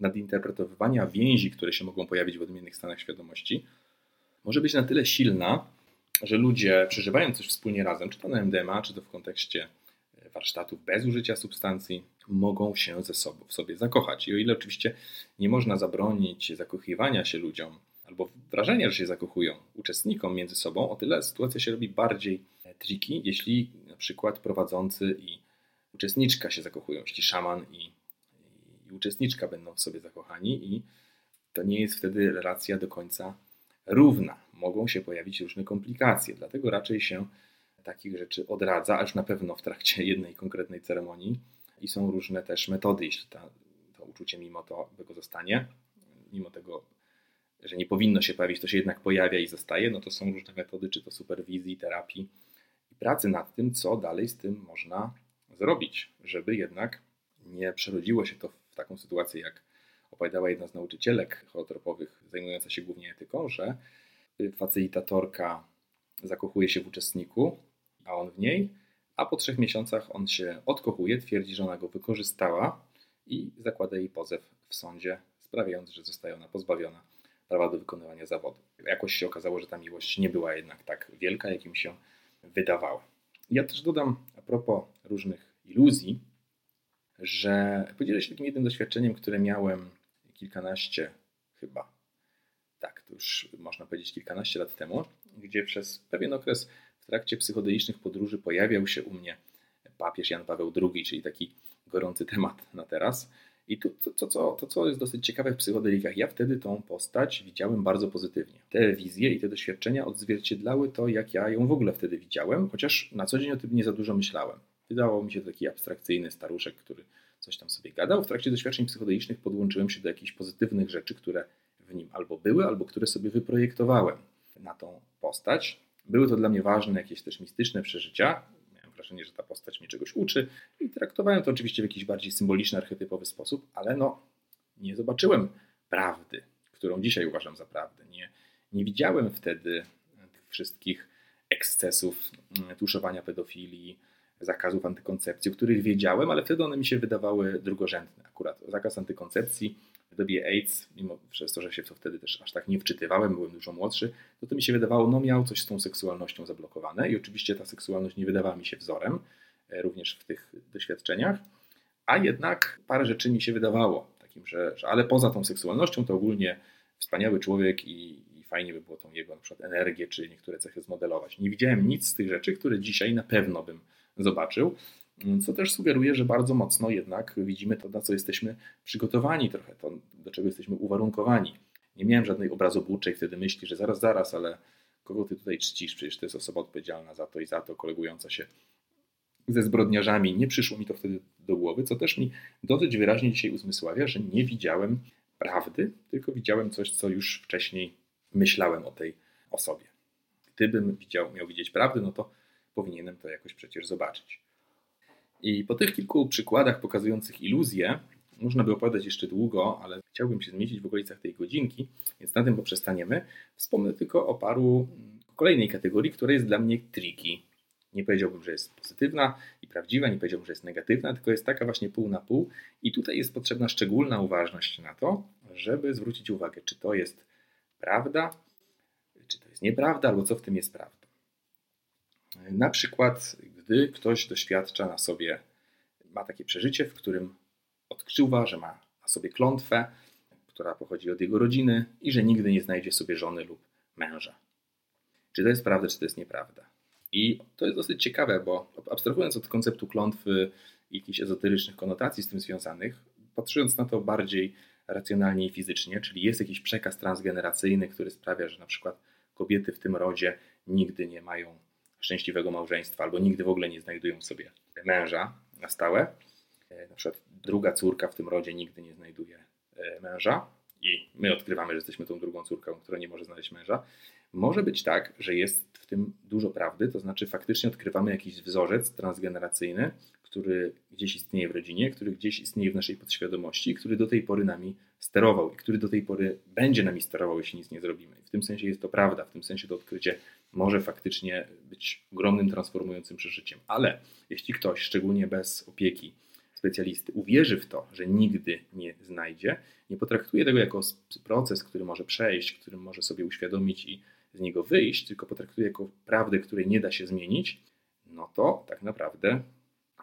nadinterpretowywania więzi, które się mogą pojawić w odmiennych stanach świadomości, może być na tyle silna, że ludzie przeżywają coś wspólnie razem, czy to na MDMA, czy to w kontekście e, warsztatów bez użycia substancji, mogą się ze sobą w sobie zakochać. I o ile oczywiście nie można zabronić zakochywania się ludziom, albo wrażenia, że się zakochują uczestnikom między sobą, o tyle sytuacja się robi bardziej e, tricky, jeśli na przykład prowadzący i uczestniczka się zakochują, jeśli szaman i, i uczestniczka będą w sobie zakochani i to nie jest wtedy relacja do końca równa. Mogą się pojawić różne komplikacje, dlatego raczej się takich rzeczy odradza, aż na pewno w trakcie jednej konkretnej ceremonii i są różne też metody, jeśli ta, to uczucie mimo to tego zostanie, mimo tego, że nie powinno się pojawić, to się jednak pojawia i zostaje, no to są różne metody, czy to superwizji, terapii i pracy nad tym, co dalej z tym można zrobić, żeby jednak nie przerodziło się to w taką sytuację jak opowiadała jedna z nauczycielek holotropowych zajmująca się głównie etyką, że facylitatorka zakochuje się w uczestniku, a on w niej, a po trzech miesiącach on się odkochuje, twierdzi, że ona go wykorzystała i zakłada jej pozew w sądzie, sprawiając, że zostaje ona pozbawiona prawa do wykonywania zawodu. Jakoś się okazało, że ta miłość nie była jednak tak wielka, jakim się wydawała. Ja też dodam a propos różnych iluzji, że podzielę się takim jednym doświadczeniem, które miałem kilkanaście chyba, tak, to już można powiedzieć kilkanaście lat temu, gdzie przez pewien okres w trakcie psychodelicznych podróży pojawiał się u mnie papież Jan Paweł II, czyli taki gorący temat na teraz. I to, to, to, co, to, co jest dosyć ciekawe w psychodelikach, ja wtedy tą postać widziałem bardzo pozytywnie. Te wizje i te doświadczenia odzwierciedlały to, jak ja ją w ogóle wtedy widziałem, chociaż na co dzień o tym nie za dużo myślałem. Wydawało mi się taki abstrakcyjny staruszek, który coś tam sobie gadał. W trakcie doświadczeń psychodelicznych podłączyłem się do jakichś pozytywnych rzeczy, które w nim albo były, albo które sobie wyprojektowałem na tą postać. Były to dla mnie ważne jakieś też mistyczne przeżycia. Miałem wrażenie, że ta postać mnie czegoś uczy i traktowałem to oczywiście w jakiś bardziej symboliczny, archetypowy sposób, ale no, nie zobaczyłem prawdy, którą dzisiaj uważam za prawdę. Nie, nie widziałem wtedy tych wszystkich ekscesów mm, tuszowania pedofilii, zakazów antykoncepcji, o których wiedziałem, ale wtedy one mi się wydawały drugorzędne. Akurat zakaz antykoncepcji w dobie AIDS, mimo przez to, że się w to wtedy też aż tak nie wczytywałem, byłem dużo młodszy, to to mi się wydawało, no miał coś z tą seksualnością zablokowane i oczywiście ta seksualność nie wydawała mi się wzorem, e, również w tych doświadczeniach, a jednak parę rzeczy mi się wydawało, takim, że, że ale poza tą seksualnością to ogólnie wspaniały człowiek i, i fajnie by było tą jego na przykład energię czy niektóre cechy zmodelować. Nie widziałem nic z tych rzeczy, które dzisiaj na pewno bym zobaczył, co też sugeruje, że bardzo mocno jednak widzimy to, na co jesteśmy przygotowani trochę, to, do czego jesteśmy uwarunkowani. Nie miałem żadnej obrazobójczej wtedy myśli, że zaraz, zaraz, ale kogo ty tutaj czcisz? Przecież to jest osoba odpowiedzialna za to i za to, kolegująca się ze zbrodniarzami. Nie przyszło mi to wtedy do głowy, co też mi dosyć wyraźnie dzisiaj uzmysławia, że nie widziałem prawdy, tylko widziałem coś, co już wcześniej myślałem o tej osobie. Gdybym widział, miał widzieć prawdę, no to powinienem to jakoś przecież zobaczyć. I po tych kilku przykładach pokazujących iluzję, można by opowiadać jeszcze długo, ale chciałbym się zmieścić w okolicach tej godzinki, więc na tym poprzestaniemy. Wspomnę tylko o paru o kolejnej kategorii, która jest dla mnie tricky. Nie powiedziałbym, że jest pozytywna i prawdziwa, nie powiedziałbym, że jest negatywna, tylko jest taka właśnie pół na pół. I tutaj jest potrzebna szczególna uważność na to, żeby zwrócić uwagę, czy to jest prawda, czy to jest nieprawda, albo co w tym jest prawda. Na przykład, gdy ktoś doświadcza na sobie, ma takie przeżycie, w którym odczuwa, że ma na sobie klątwę, która pochodzi od jego rodziny i że nigdy nie znajdzie sobie żony lub męża. Czy to jest prawda, czy to jest nieprawda? I to jest dosyć ciekawe, bo abstrahując od konceptu klątwy i jakichś ezoterycznych konotacji z tym związanych, patrząc na to bardziej racjonalnie i fizycznie, czyli jest jakiś przekaz transgeneracyjny, który sprawia, że na przykład kobiety w tym rodzie nigdy nie mają szczęśliwego małżeństwa albo nigdy w ogóle nie znajdują sobie męża na stałe. E, na przykład druga córka w tym rodzie nigdy nie znajduje e, męża i my odkrywamy, że jesteśmy tą drugą córką, która nie może znaleźć męża. Może być tak, że jest w tym dużo prawdy, to znaczy faktycznie odkrywamy jakiś wzorzec transgeneracyjny, który gdzieś istnieje w rodzinie, który gdzieś istnieje w naszej podświadomości, który do tej pory nami sterował i który do tej pory będzie nami sterował, jeśli nic nie zrobimy. W tym sensie jest to prawda, w tym sensie to odkrycie może faktycznie być ogromnym transformującym przeżyciem. Ale jeśli ktoś, szczególnie bez opieki specjalisty, uwierzy w to, że nigdy nie znajdzie, nie potraktuje tego jako proces, który może przejść, którym może sobie uświadomić i z niego wyjść, tylko potraktuje jako prawdę, której nie da się zmienić, no to tak naprawdę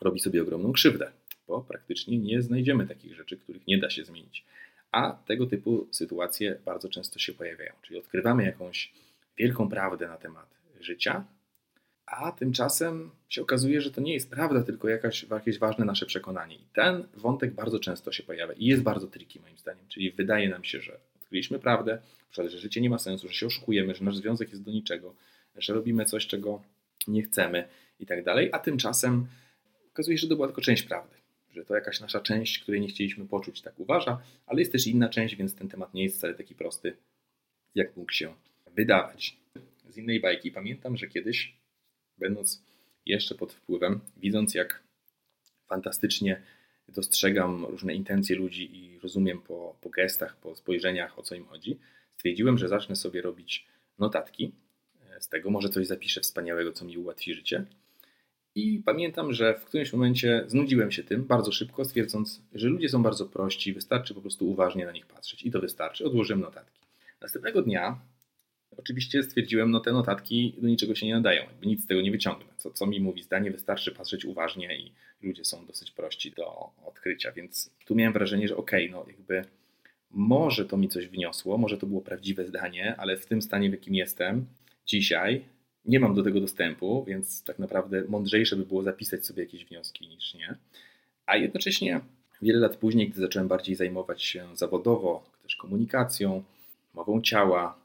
robi sobie ogromną krzywdę, bo praktycznie nie znajdziemy takich rzeczy, których nie da się zmienić. A tego typu sytuacje bardzo często się pojawiają. Czyli odkrywamy jakąś wielką prawdę na temat życia, a tymczasem się okazuje, że to nie jest prawda, tylko jakaś, jakieś ważne nasze przekonanie. I ten wątek bardzo często się pojawia i jest bardzo tricky moim zdaniem. Czyli wydaje nam się, że odkryliśmy prawdę, że życie nie ma sensu, że się oszukujemy, że nasz związek jest do niczego, że robimy coś, czego nie chcemy i tak dalej, a tymczasem okazuje się, że to była tylko część prawdy. Że to jakaś nasza część, której nie chcieliśmy poczuć, tak uważa, ale jest też inna część, więc ten temat nie jest wcale taki prosty, jak mógł się wydawać. Z innej bajki pamiętam, że kiedyś, będąc jeszcze pod wpływem, widząc jak fantastycznie dostrzegam różne intencje ludzi i rozumiem po, po gestach, po spojrzeniach, o co im chodzi, stwierdziłem, że zacznę sobie robić notatki z tego, może coś zapiszę wspaniałego, co mi ułatwi życie. I pamiętam, że w którymś momencie znudziłem się tym bardzo szybko, stwierdząc, że ludzie są bardzo prości, wystarczy po prostu uważnie na nich patrzeć. I to wystarczy. Odłożyłem notatki. Następnego dnia Oczywiście stwierdziłem, no te notatki do niczego się nie nadają, jakby nic z tego nie wyciągnę. Co, co mi mówi zdanie, wystarczy patrzeć uważnie i ludzie są dosyć prości do odkrycia, więc tu miałem wrażenie, że okej, okay, no jakby może to mi coś wniosło, może to było prawdziwe zdanie, ale w tym stanie, w jakim jestem dzisiaj, nie mam do tego dostępu, więc tak naprawdę mądrzejsze by było zapisać sobie jakieś wnioski niż nie. A jednocześnie wiele lat później, gdy zacząłem bardziej zajmować się zawodowo, też komunikacją, mową ciała,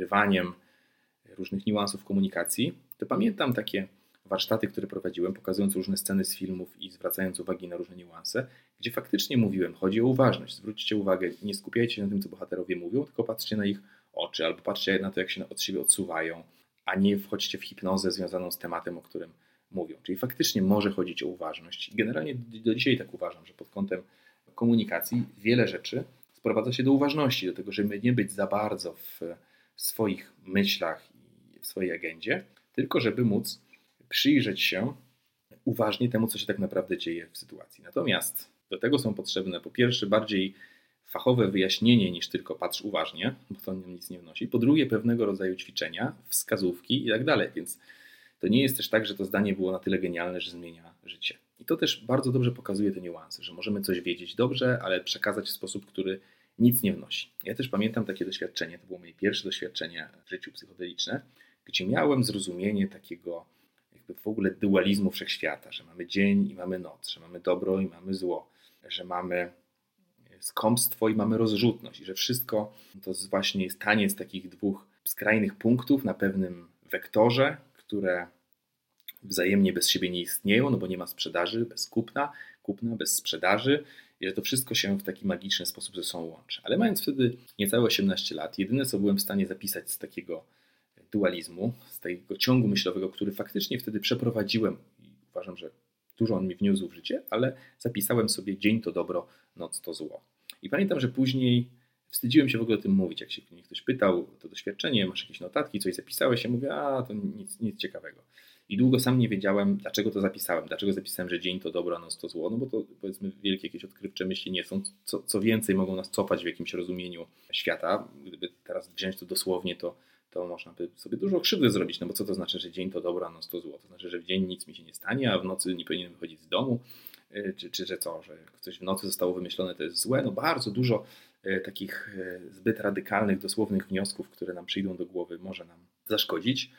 odkrywaniem różnych niuansów komunikacji, to pamiętam takie warsztaty, które prowadziłem, pokazując różne sceny z filmów i zwracając uwagi na różne niuanse, gdzie faktycznie mówiłem, chodzi o uważność, zwróćcie uwagę, nie skupiajcie się na tym, co bohaterowie mówią, tylko patrzcie na ich oczy, albo patrzcie na to, jak się od siebie odsuwają, a nie wchodźcie w hipnozę związaną z tematem, o którym mówią. Czyli faktycznie może chodzić o uważność. Generalnie do dzisiaj tak uważam, że pod kątem komunikacji wiele rzeczy sprowadza się do uważności, do tego, żeby nie być za bardzo w swoich myślach i w swojej agendzie, tylko żeby móc przyjrzeć się uważnie temu, co się tak naprawdę dzieje w sytuacji. Natomiast do tego są potrzebne po pierwsze bardziej fachowe wyjaśnienie niż tylko patrz uważnie, bo to nic nie wnosi. Po drugie pewnego rodzaju ćwiczenia, wskazówki i tak dalej, więc to nie jest też tak, że to zdanie było na tyle genialne, że zmienia życie. I to też bardzo dobrze pokazuje te niuanse, że możemy coś wiedzieć dobrze, ale przekazać w sposób, który nic nie wnosi. Ja też pamiętam takie doświadczenie, to było moje pierwsze doświadczenie w życiu psychodeliczne, gdzie miałem zrozumienie takiego jakby w ogóle dualizmu wszechświata, że mamy dzień i mamy noc, że mamy dobro i mamy zło, że mamy skąpstwo i mamy rozrzutność, i że wszystko to właśnie jest taniec takich dwóch skrajnych punktów na pewnym wektorze, które wzajemnie bez siebie nie istnieją, no bo nie ma sprzedaży bez kupna, kupna bez sprzedaży, i że to wszystko się w taki magiczny sposób ze sobą łączy. Ale mając wtedy niecałe 18 lat, jedyne co byłem w stanie zapisać z takiego dualizmu, z tego ciągu myślowego, który faktycznie wtedy przeprowadziłem i uważam, że dużo on mi wniósł w życie, ale zapisałem sobie dzień to dobro, noc to zło. I pamiętam, że później wstydziłem się w ogóle o tym mówić. Jak się mnie ktoś pytał to doświadczenie, masz jakieś notatki, coś zapisałeś, ja mówię, a to nic, nic ciekawego. I długo sam nie wiedziałem, dlaczego to zapisałem. Dlaczego zapisałem, że dzień to dobro, noc to zło. No bo to powiedzmy wielkie jakieś odkrywcze myśli nie są. Co, co więcej, mogą nas cofać w jakimś rozumieniu świata. Gdyby teraz wziąć to dosłownie, to, to można by sobie dużo krzywdy zrobić. No bo co to znaczy, że dzień to dobro, a noc to zło? To znaczy, że w dzień nic mi się nie stanie, a w nocy nie powinienem wychodzić z domu. Y, czy, czy że co, że coś w nocy zostało wymyślone, to jest złe. No bardzo dużo y, takich y, zbyt radykalnych, dosłownych wniosków, które nam przyjdą do głowy, może nam zaszkodzić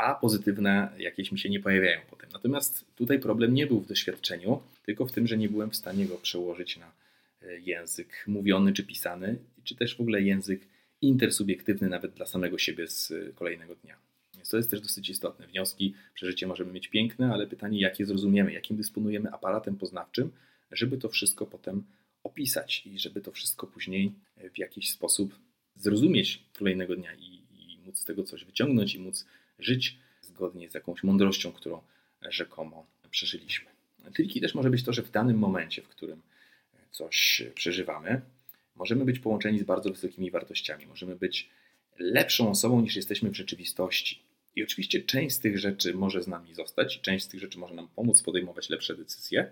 a pozytywne jakieś mi się nie pojawiają potem. Natomiast tutaj problem nie był w doświadczeniu, tylko w tym, że nie byłem w stanie go przełożyć na e, język mówiony czy pisany, czy też w ogóle język intersubiektywny nawet dla samego siebie z e, kolejnego dnia. Więc to jest też dosyć istotne. Wnioski, przeżycie możemy mieć piękne, ale pytanie, jak je zrozumiemy, jakim dysponujemy aparatem poznawczym, żeby to wszystko potem opisać i żeby to wszystko później w jakiś sposób zrozumieć kolejnego dnia i, i móc z tego coś wyciągnąć i móc żyć zgodnie z jakąś mądrością, którą rzekomo przeżyliśmy. Triki też może być to, że w danym momencie, w którym coś przeżywamy, możemy być połączeni z bardzo wysokimi wartościami, możemy być lepszą osobą niż jesteśmy w rzeczywistości. I oczywiście część z tych rzeczy może z nami zostać, część z tych rzeczy może nam pomóc podejmować lepsze decyzje,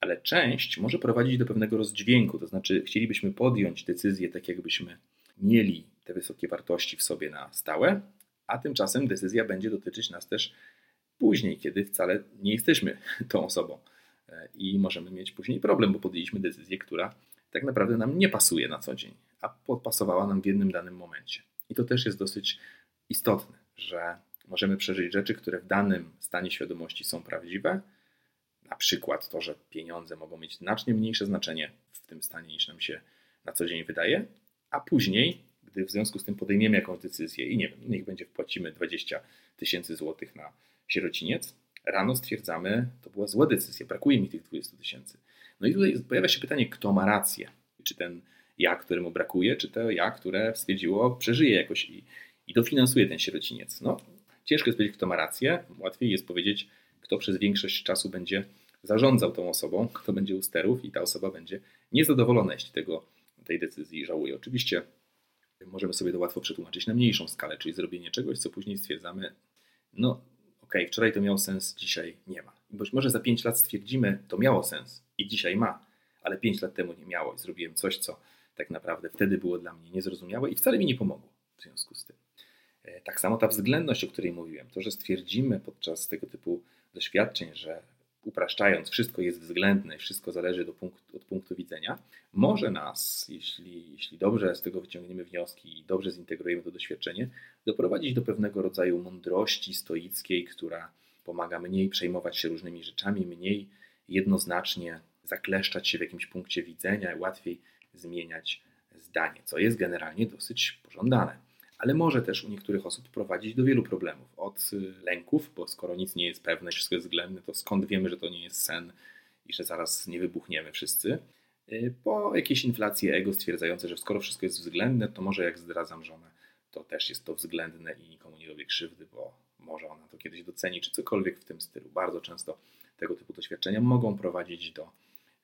ale część może prowadzić do pewnego rozdźwięku, to znaczy chcielibyśmy podjąć decyzję tak, jakbyśmy mieli te wysokie wartości w sobie na stałe, a tymczasem decyzja będzie dotyczyć nas też później, kiedy wcale nie jesteśmy tą osobą e, i możemy mieć później problem, bo podjęliśmy decyzję, która tak naprawdę nam nie pasuje na co dzień, a podpasowała nam w jednym danym momencie. I to też jest dosyć istotne, że możemy przeżyć rzeczy, które w danym stanie świadomości są prawdziwe, na przykład to, że pieniądze mogą mieć znacznie mniejsze znaczenie w tym stanie niż nam się na co dzień wydaje, a później gdy w związku z tym podejmiemy jakąś decyzję i nie wiem, niech będzie wpłacimy 20 tysięcy złotych na sierociniec, rano stwierdzamy, to była zła decyzja, brakuje mi tych 20 tysięcy. No i tutaj pojawia się pytanie, kto ma rację? Czy ten ja, któremu brakuje, czy to ja, które stwierdziło, przeżyje jakoś i, i dofinansuje ten sierociniec? No, ciężko jest powiedzieć, kto ma rację, łatwiej jest powiedzieć, kto przez większość czasu będzie zarządzał tą osobą, kto będzie u sterów i ta osoba będzie niezadowolona, jeśli tego, tej decyzji żałuje. Oczywiście możemy sobie to łatwo przetłumaczyć na mniejszą skalę, czyli zrobienie czegoś, co później stwierdzamy, no okej, okay, wczoraj to miało sens, dzisiaj nie ma. Być może za 5 lat stwierdzimy, to miało sens i dzisiaj ma, ale 5 lat temu nie miało i zrobiłem coś, co tak naprawdę wtedy było dla mnie niezrozumiałe i wcale mi nie pomogło w związku z tym. E, tak samo ta względność, o której mówiłem, to, że stwierdzimy podczas tego typu doświadczeń, że upraszczając, wszystko jest względne wszystko zależy do punktu, od punktu widzenia, może nas, jeśli, jeśli dobrze z tego wyciągniemy wnioski i dobrze zintegrujemy to doświadczenie, doprowadzić do pewnego rodzaju mądrości stoickiej, która pomaga mniej przejmować się różnymi rzeczami, mniej jednoznacznie zakleszczać się w jakimś punkcie widzenia łatwiej zmieniać zdanie, co jest generalnie dosyć pożądane ale może też u niektórych osób prowadzić do wielu problemów. Od lęków, bo skoro nic nie jest pewne, wszystko jest względne, to skąd wiemy, że to nie jest sen i że zaraz nie wybuchniemy wszyscy, po jakieś inflacje ego stwierdzające, że skoro wszystko jest względne, to może jak zdradzam żonę, to też jest to względne i nikomu nie robię krzywdy, bo może ona to kiedyś doceni, czy cokolwiek w tym stylu. Bardzo często tego typu doświadczenia mogą prowadzić do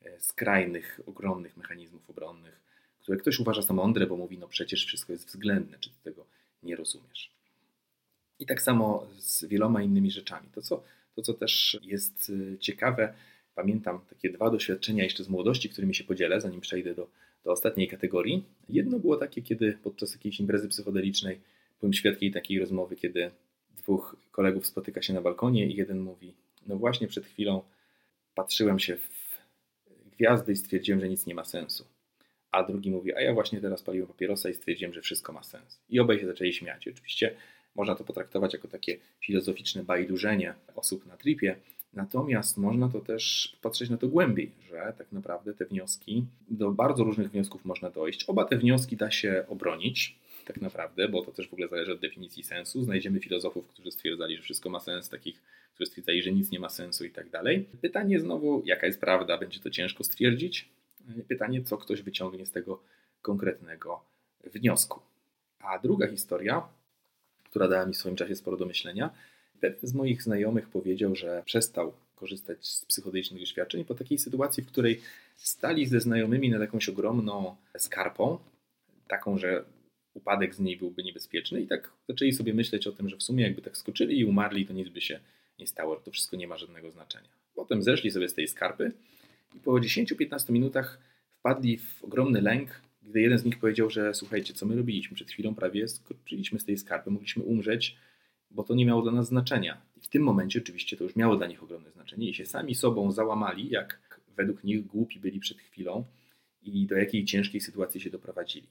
e, skrajnych, ogromnych mechanizmów obronnych, które ktoś uważa za mądre, bo mówi, no przecież wszystko jest względne, czy ty tego nie rozumiesz. I tak samo z wieloma innymi rzeczami. To, co, to, co też jest e, ciekawe, pamiętam takie dwa doświadczenia jeszcze z młodości, którymi się podzielę, zanim przejdę do, do ostatniej kategorii. Jedno było takie, kiedy podczas jakiejś imprezy psychodelicznej byłem świadkiem takiej rozmowy, kiedy dwóch kolegów spotyka się na balkonie i jeden mówi: No właśnie przed chwilą patrzyłem się w gwiazdy i stwierdziłem, że nic nie ma sensu. A drugi mówi: A ja właśnie teraz paliłem papierosa i stwierdziłem, że wszystko ma sens. I obaj się zaczęli śmiać. oczywiście można to potraktować jako takie filozoficzne bajdurzenie osób na tripie, Natomiast można to też patrzeć na to głębiej, że tak naprawdę te wnioski, do bardzo różnych wniosków można dojść. Oba te wnioski da się obronić, tak naprawdę, bo to też w ogóle zależy od definicji sensu. Znajdziemy filozofów, którzy stwierdzali, że wszystko ma sens, takich, którzy stwierdzali, że nic nie ma sensu i tak dalej. Pytanie znowu, jaka jest prawda, będzie to ciężko stwierdzić. Pytanie, co ktoś wyciągnie z tego konkretnego wniosku. A druga historia, która dała mi w swoim czasie sporo do myślenia, Pewien z moich znajomych powiedział, że przestał korzystać z psychodelicznych doświadczeń po takiej sytuacji, w której stali ze znajomymi nad jakąś ogromną skarpą, taką, że upadek z niej byłby niebezpieczny i tak zaczęli sobie myśleć o tym, że w sumie jakby tak skoczyli i umarli, to nic by się nie stało, to wszystko nie ma żadnego znaczenia. Potem zeszli sobie z tej skarpy i po 10-15 minutach wpadli w ogromny lęk, gdy jeden z nich powiedział, że słuchajcie, co my robiliśmy przed chwilą, prawie skoczyliśmy z tej skarpy, mogliśmy umrzeć, bo to nie miało dla nas znaczenia. I w tym momencie oczywiście to już miało dla nich ogromne znaczenie i się sami sobą załamali, jak według nich głupi byli przed chwilą i do jakiej ciężkiej sytuacji się doprowadzili.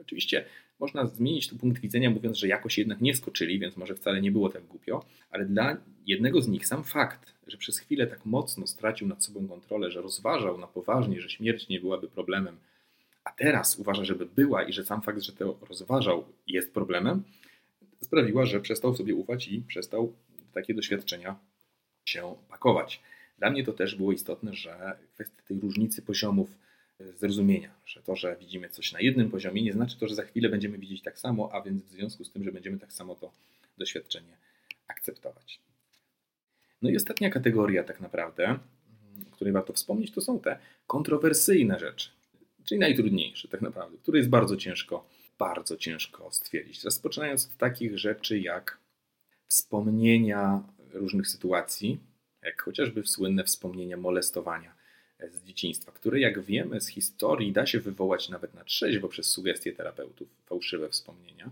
Oczywiście można zmienić tu punkt widzenia, mówiąc, że jakoś jednak nie skoczyli, więc może wcale nie było tak głupio, ale dla jednego z nich sam fakt, że przez chwilę tak mocno stracił nad sobą kontrolę, że rozważał na poważnie, że śmierć nie byłaby problemem, a teraz uważa, żeby była i że sam fakt, że to rozważał, jest problemem, sprawiła, że przestał sobie ufać i przestał takie doświadczenia się pakować. Dla mnie to też było istotne, że kwestia tej różnicy poziomów e, zrozumienia, że to, że widzimy coś na jednym poziomie, nie znaczy to, że za chwilę będziemy widzieć tak samo, a więc w związku z tym, że będziemy tak samo to doświadczenie akceptować. No i ostatnia kategoria, tak naprawdę, o której warto wspomnieć, to są te kontrowersyjne rzeczy, czyli najtrudniejsze, tak naprawdę, które jest bardzo ciężko bardzo ciężko stwierdzić. Rozpoczynając od takich rzeczy jak wspomnienia różnych sytuacji, jak chociażby słynne wspomnienia molestowania z dzieciństwa, które jak wiemy z historii da się wywołać nawet na trzeźwo przez sugestie terapeutów, fałszywe wspomnienia,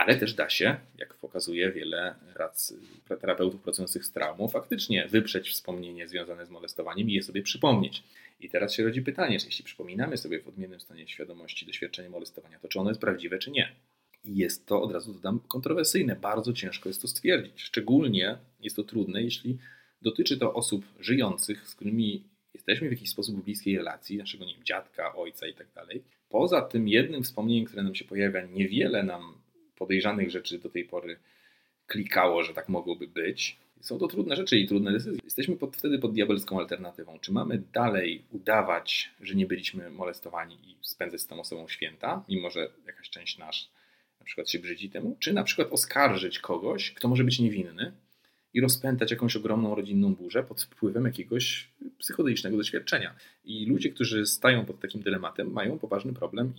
ale też da się, jak pokazuje wiele prac, terapeutów pracujących z traumą, faktycznie wyprzeć wspomnienie związane z molestowaniem i je sobie przypomnieć. I teraz się rodzi pytanie, czy jeśli przypominamy sobie w odmiennym stanie świadomości doświadczenie molestowania, to czy ono jest prawdziwe, czy nie. I jest to, od razu dodam, kontrowersyjne. Bardzo ciężko jest to stwierdzić. Szczególnie jest to trudne, jeśli dotyczy to osób żyjących, z którymi jesteśmy w jakiś sposób w bliskiej relacji, naszego nie wiem, dziadka, ojca i tak dalej. Poza tym jednym wspomnieniem, które nam się pojawia, niewiele nam podejrzanych rzeczy do tej pory klikało, że tak mogłoby być. Są to trudne rzeczy i trudne decyzje. Jesteśmy pod, wtedy pod diabelską alternatywą. Czy mamy dalej udawać, że nie byliśmy molestowani i spędzać z tą osobą święta, mimo że jakaś część nasz na przykład się brzydzi temu, czy na przykład oskarżyć kogoś, kto może być niewinny i rozpętać jakąś ogromną rodzinną burzę pod wpływem jakiegoś psychodelicznego doświadczenia. I ludzie, którzy stają pod takim dylematem, mają poważny problem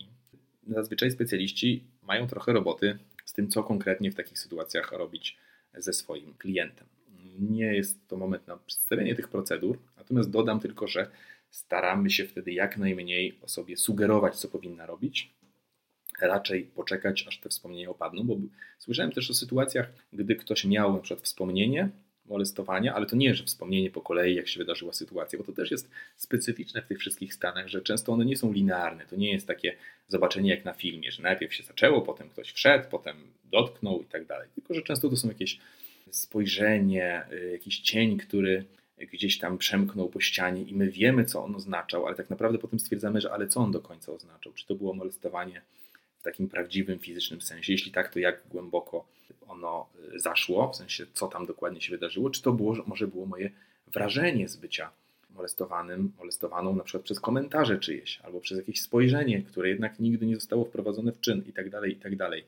i zazwyczaj specjaliści mają trochę roboty z tym, co konkretnie w takich sytuacjach robić ze swoim klientem. Nie jest to moment na przedstawienie tych procedur, natomiast dodam tylko, że staramy się wtedy jak najmniej osobie sugerować, co powinna robić. Raczej poczekać, aż te wspomnienia opadną, bo słyszałem też o sytuacjach, gdy ktoś miał na przykład wspomnienie molestowania, ale to nie, że wspomnienie po kolei, jak się wydarzyła sytuacja, bo to też jest specyficzne w tych wszystkich stanach, że często one nie są linearne. To nie jest takie zobaczenie jak na filmie, że najpierw się zaczęło, potem ktoś wszedł, potem dotknął i tak dalej. Tylko, że często to są jakieś spojrzenie, y, jakiś cień, który gdzieś tam przemknął po ścianie i my wiemy, co on oznaczał, ale tak naprawdę potem stwierdzamy, że ale co on do końca oznaczał? Czy to było molestowanie w takim prawdziwym, fizycznym sensie? Jeśli tak, to jak głęboko ono y, zaszło, w sensie co tam dokładnie się wydarzyło? Czy to było, może było moje wrażenie z bycia molestowanym, molestowaną na przykład przez komentarze czyjeś, albo przez jakieś spojrzenie, które jednak nigdy nie zostało wprowadzone w czyn i tak dalej, i tak dalej.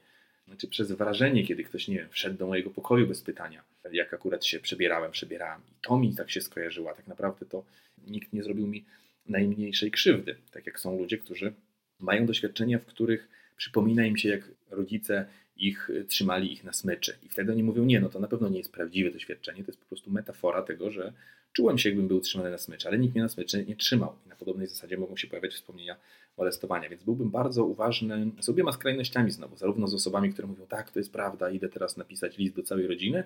znaczy przez wrażenie, kiedy ktoś, nie wiem, wszedł do mojego pokoju bez pytania, jak akurat się przebierałem, przebierałem. I to mi tak się skojarzyło. Tak naprawdę to nikt nie zrobił mi najmniejszej krzywdy. Tak jak są ludzie, którzy mają doświadczenia, w których przypomina im się, jak rodzice ich trzymali ich na smyczy. I wtedy oni mówią, nie, no to na pewno nie jest prawdziwe doświadczenie, to jest po prostu metafora tego, że czułem się, jakbym był trzymany na smyczy, ale nikt mnie na smyczy nie trzymał. I na podobnej zasadzie mogą się pojawiać wspomnienia molestowania, więc byłbym bardzo uważny z obiema skrajnościami znowu, zarówno z osobami, które mówią, tak, to jest prawda, idę teraz napisać list do całej rodziny,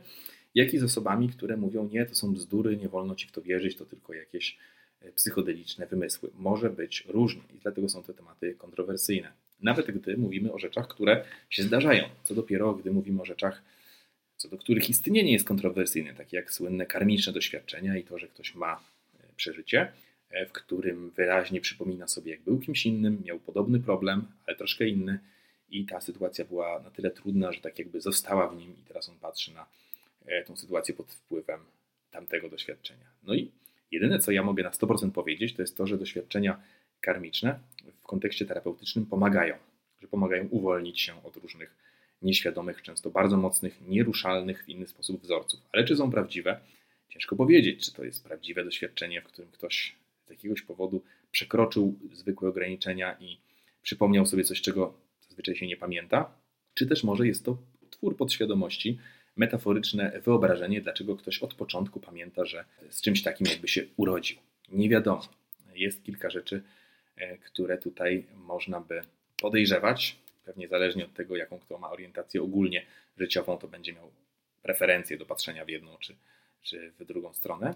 jak i z osobami, które mówią, nie, to są bzdury, nie wolno ci w to wierzyć, to tylko jakieś e, psychodeliczne wymysły. Może być różnie i dlatego są te tematy kontrowersyjne. Nawet gdy mówimy o rzeczach, które się zdarzają, co dopiero gdy mówimy o rzeczach, co do których istnienie jest kontrowersyjne, takie jak słynne karmiczne doświadczenia i to, że ktoś ma e, przeżycie, e, w którym wyraźnie przypomina sobie, jak był kimś innym, miał podobny problem, ale troszkę inny i ta sytuacja była na tyle trudna, że tak jakby została w nim i teraz on patrzy na e, tą sytuację pod wpływem tamtego doświadczenia. No i jedyne, co ja mogę na 100% powiedzieć, to jest to, że doświadczenia karmiczne w kontekście terapeutycznym pomagają, że pomagają uwolnić się od różnych nieświadomych, często bardzo mocnych, nieruszalnych w inny sposób wzorców. Ale czy są prawdziwe? Ciężko powiedzieć, czy to jest prawdziwe doświadczenie, w którym ktoś z jakiegoś powodu przekroczył zwykłe ograniczenia i przypomniał sobie coś, czego zazwyczaj się nie pamięta, czy też może jest to twór podświadomości, metaforyczne wyobrażenie, dlaczego ktoś od początku pamięta, że z czymś takim jakby się urodził. Nie wiadomo. Jest kilka rzeczy, E, które tutaj można by podejrzewać. Pewnie zależnie od tego, jaką kto ma orientację ogólnie życiową, to będzie miał preferencję do patrzenia w jedną czy, czy w drugą stronę.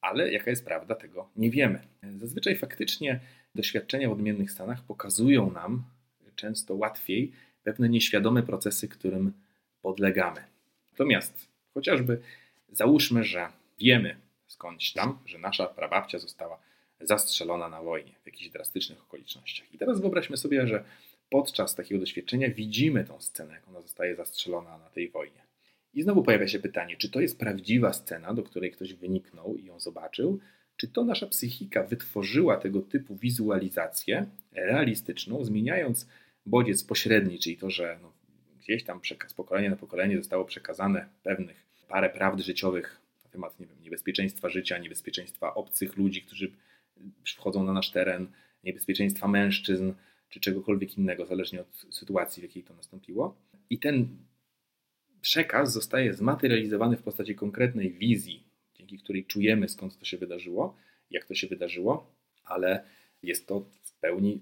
Ale jaka jest prawda, tego nie wiemy. Zazwyczaj faktycznie doświadczenia w odmiennych stanach pokazują nam często łatwiej pewne nieświadome procesy, którym podlegamy. Natomiast chociażby załóżmy, że wiemy skądś tam, że nasza prababcia została zastrzelona na wojnie w jakichś drastycznych okolicznościach. I teraz wyobraźmy sobie, że podczas takiego doświadczenia widzimy tą scenę, jak ona zostaje zastrzelona na tej wojnie. I znowu pojawia się pytanie, czy to jest prawdziwa scena, do której ktoś wyniknął i ją zobaczył, czy to nasza psychika wytworzyła tego typu wizualizację realistyczną, zmieniając bodziec pośredni, czyli to, że no, gdzieś tam z pokolenia na pokolenie zostało przekazane pewnych parę prawd życiowych na temat nie wiem, niebezpieczeństwa życia, niebezpieczeństwa obcych ludzi, którzy wchodzą na nasz teren, niebezpieczeństwa mężczyzn czy czegokolwiek innego, zależnie od sytuacji, w jakiej to nastąpiło. I ten przekaz zostaje zmaterializowany w postaci konkretnej wizji, dzięki której czujemy skąd to się wydarzyło, jak to się wydarzyło, ale jest to w pełni